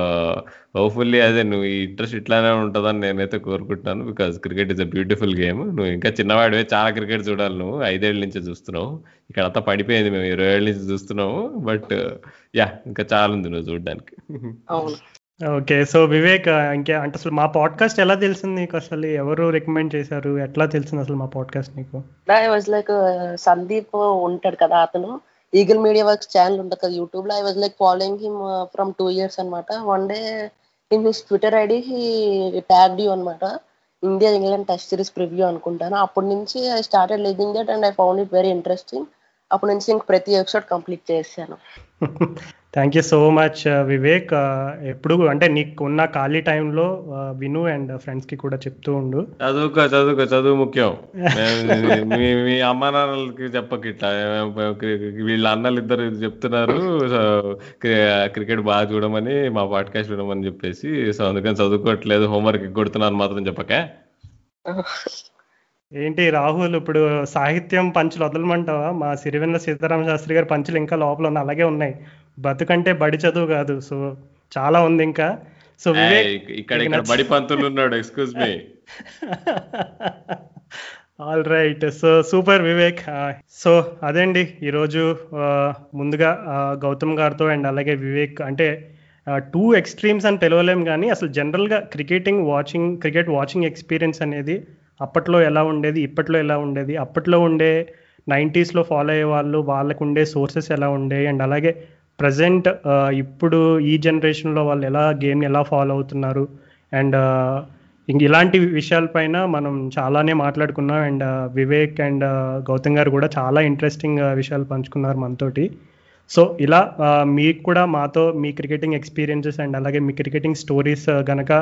హోప్ఫుల్లీ అదే నువ్వు ఈ ఇంట్రెస్ట్ ఇట్లానే ఉంటుందని నేనైతే కోరుకుంటున్నాను because cricket is a beautiful game నువ్వు ఇంకా చిన్నవాడివే చాలా క్రికెట్ చూడాలి నువ్వు. ఐదేళ్ళ నుంచి చూస్తున్నావు. ఇక్కడ అంతా పడిపోయింది మేము ఇరవై ఏళ్ళ నుంచి చూస్తున్నాము. బట్ యా ఇంకా చాలా ఉంది నువ్వు చూడడానికి. అవును. ఓకే సో వివేక్ ఇంకే అంటే అసలు మా పాడ్కాస్ట్ ఎలా తెలిసింది నీకు? అసలు ఎవరు రికమెండ్ చేశారు? ఎట్లా తెలిసింది అసలు మా పాడ్కాస్ట్ నీకు? వాజ్ లైక్ సందీప్ ఉంటాడు కదా అతను. ఈగల్ మీడియా వర్క్స్ ఛానల్ ఉంటుంది కదా యూట్యూబ్లో. I was like following him from two years అనమాట one day in his Twitter ID he tag you అనమాట India England test series preview అనుకుంటాను. అప్పటి నుంచి I started living that and I found it very interesting అప్పటి నుంచి ఇంక ప్రతి ఎపిసోడ్ కంప్లీట్ చేశాను. Thank you so much Vivek ఎప్పుడు అంటే నీకు ఉన్న ఖాళీ టైంలో విను అండ్ ఫ్రెండ్స్కి కూడా చెప్తూ ఉండు. చదువుకో చదువుకో చదువు ముఖ్యం. మీ అమ్మ నాన్నలకి చెప్పక ఇట్లా వీళ్ళ అన్నలు ఇద్దరు ఇది చెప్తున్నారు. క్రికెట్ బాగా చూడమని మా పాడ్కాస్ట్ చూడమని చెప్పేసి. సో అందుకని చదువుకోవట్లేదు హోంవర్క్ కొడుతున్నాను మాత్రం చెప్పకే. ఏంటి రాహుల్ ఇప్పుడు సాహిత్యం పంచులు వదలమంటావా? మా సిరివెన్న సీతారామ శాస్త్రి గారి పంచులు ఇంకా లోపల ఉన్న అలాగే ఉన్నాయి. బతుకంటే బడి చదువు కాదు. సో చాలా ఉంది ఇంకా. సో వివేక్ ఇక్కడ ఇక్కడ బడి పంతులు ఉన్నాడు. Excuse me all right so super Vivek. So అదండి. ఈరోజు ముందుగా గౌతమ్ గారితో అండ్ అలాగే వివేక్ అంటే టూ ఎక్స్ట్రీమ్స్ అని పిలవలేం కానీ అసలు జనరల్గా cricketing watching cricket watching experience అనేది అప్పట్లో ఎలా ఉండేది ఇప్పట్లో ఎలా ఉండేది అప్పట్లో ఉండే నైంటీస్లో ఫాలో అయ్యే వాళ్ళు వాళ్ళకు ఉండే సోర్సెస్ ఎలా ఉండే అండ్ అలాగే ప్రజెంట్ ఇప్పుడు ఈ జనరేషన్లో వాళ్ళు ఎలా గేమ్ని ఎలా ఫాలో అవుతున్నారు? అండ్ ఇంక ఇలాంటి విషయాలపైన మనం చాలానే మాట్లాడుకున్నాం. అండ్ వివేక్ అండ్ గౌతమ్ గారు కూడా చాలా ఇంట్రెస్టింగ్ విషయాలు పంచుకున్నారు మనతోటి. సో ఇలా మీకు కూడా మాతో మీ క్రికెటింగ్ ఎక్స్పీరియన్సెస్ అండ్ అలాగే మీ క్రికెటింగ్ స్టోరీస్ కనుక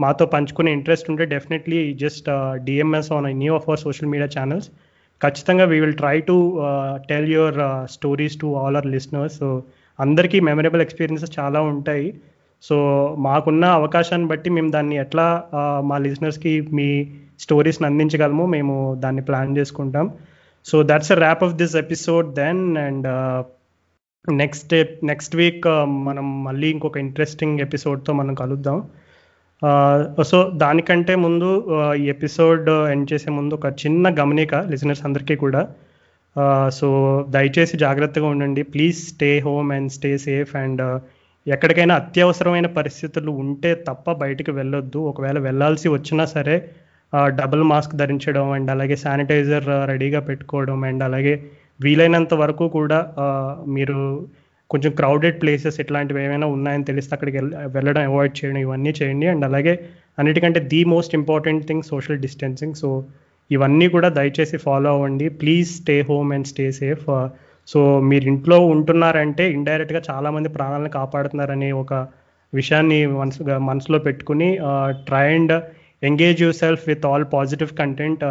మాతో పంచుకునే ఇంట్రెస్ట్ ఉంటే definitely just DMs on any of our social media channels ఖచ్చితంగా we will try to tell your stories to all our listeners so అందరికీ మెమరబుల్ ఎక్స్పీరియన్సెస్ చాలా ఉంటాయి. సో మాకున్న అవకాశాన్ని బట్టి మేము దాన్ని ఎట్లా మా లిజనర్స్కి మీ స్టోరీస్ని అందించగలము మేము దాన్ని ప్లాన్ చేసుకుంటాం. So that's a wrap of this episode then and next next week మనం మళ్ళీ ఇంకొక ఇంట్రెస్టింగ్ ఎపిసోడ్తో మనం కలుద్దాం. సో దానికంటే ముందు ఈ ఎపిసోడ్ ఎండ్ చేసే ముందు ఒక చిన్న గమనిక లిజనర్స్ అందరికీ కూడా. Uh, సో దయచేసి జాగ్రత్తగా ఉండండి. Please stay home and stay safe and ఎక్కడికైనా అత్యవసరమైన పరిస్థితులు ఉంటే తప్ప బయటకు వెళ్ళొద్దు. ఒకవేళ వెళ్ళాల్సి వచ్చినా సరే uh, డబుల్ మాస్క్ ధరించడం అండ్ అలాగే శానిటైజర్ uh, రెడీగా పెట్టుకోవడం అండ్ అలాగే వీలైనంత వరకు కూడా మీరు కొంచెం క్రౌడెడ్ ప్లేసెస్ ఇట్లాంటివి ఏమైనా ఉన్నాయని తెలిస్తే అక్కడికి వెళ్ళడం అవాయిడ్ చేయడం ఇవన్నీ చేయండి. అండ్ అలాగే అన్నిటికంటే the most important thing social distancing so ఇవన్నీ కూడా దయచేసి ఫాలో అవ్వండి. Please stay home and stay safe so మీరు ఇంట్లో ఉంటున్నారంటే ఇండైరెక్ట్గా చాలామంది ప్రాణాలను కాపాడుతున్నారనే ఒక విషయాన్ని మనసుగా మనసులో పెట్టుకుని try and engage yourself with all positive content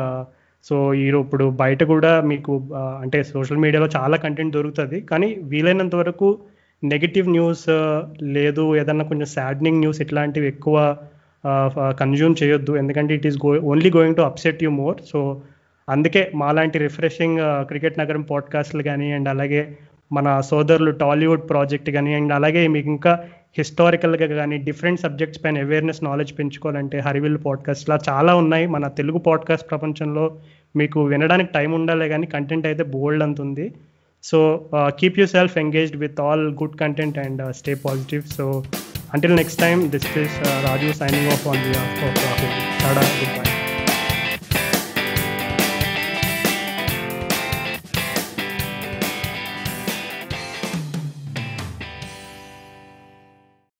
so ఈ ఇప్పుడు బయట కూడా మీకు uh, అంటే సోషల్ మీడియాలో చాలా కంటెంట్ దొరుకుతుంది. కానీ వీలైనంత వరకు నెగిటివ్ న్యూస్ uh, లేదు ఏదన్నా కొంచెం సాడ్నింగ్ న్యూస్ ఇట్లాంటివి ఎక్కువ కన్జ్యూమ్ చేయొద్దు. ఎందుకంటే it is go only going to upset you more so అందుకే మాలాంటి రిఫ్రెషింగ్ క్రికెట్ నగరం పాడ్కాస్ట్లు కానీ అండ్ అలాగే మన సోదరులు టాలీవుడ్ ప్రాజెక్ట్ కానీ అండ్ అలాగే మీకు ఇంకా హిస్టారికల్గా కానీ డిఫరెంట్ సబ్జెక్ట్స్ పైన అవేర్నెస్ నాలెడ్జ్ పెంచుకోవాలంటే హరివిల్ పాడ్కాస్ట్ ఇలా చాలా ఉన్నాయి. మన తెలుగు పాడ్కాస్ట్ ప్రపంచంలో మీకు వినడానికి టైం ఉండాలి కానీ కంటెంట్ అయితే బోల్డ్ అంత ఉంది. So keep yourself engaged with all good content and stay positive so Until next time, this is uh, signing off on behalf of Rahul. Tada, goodbye.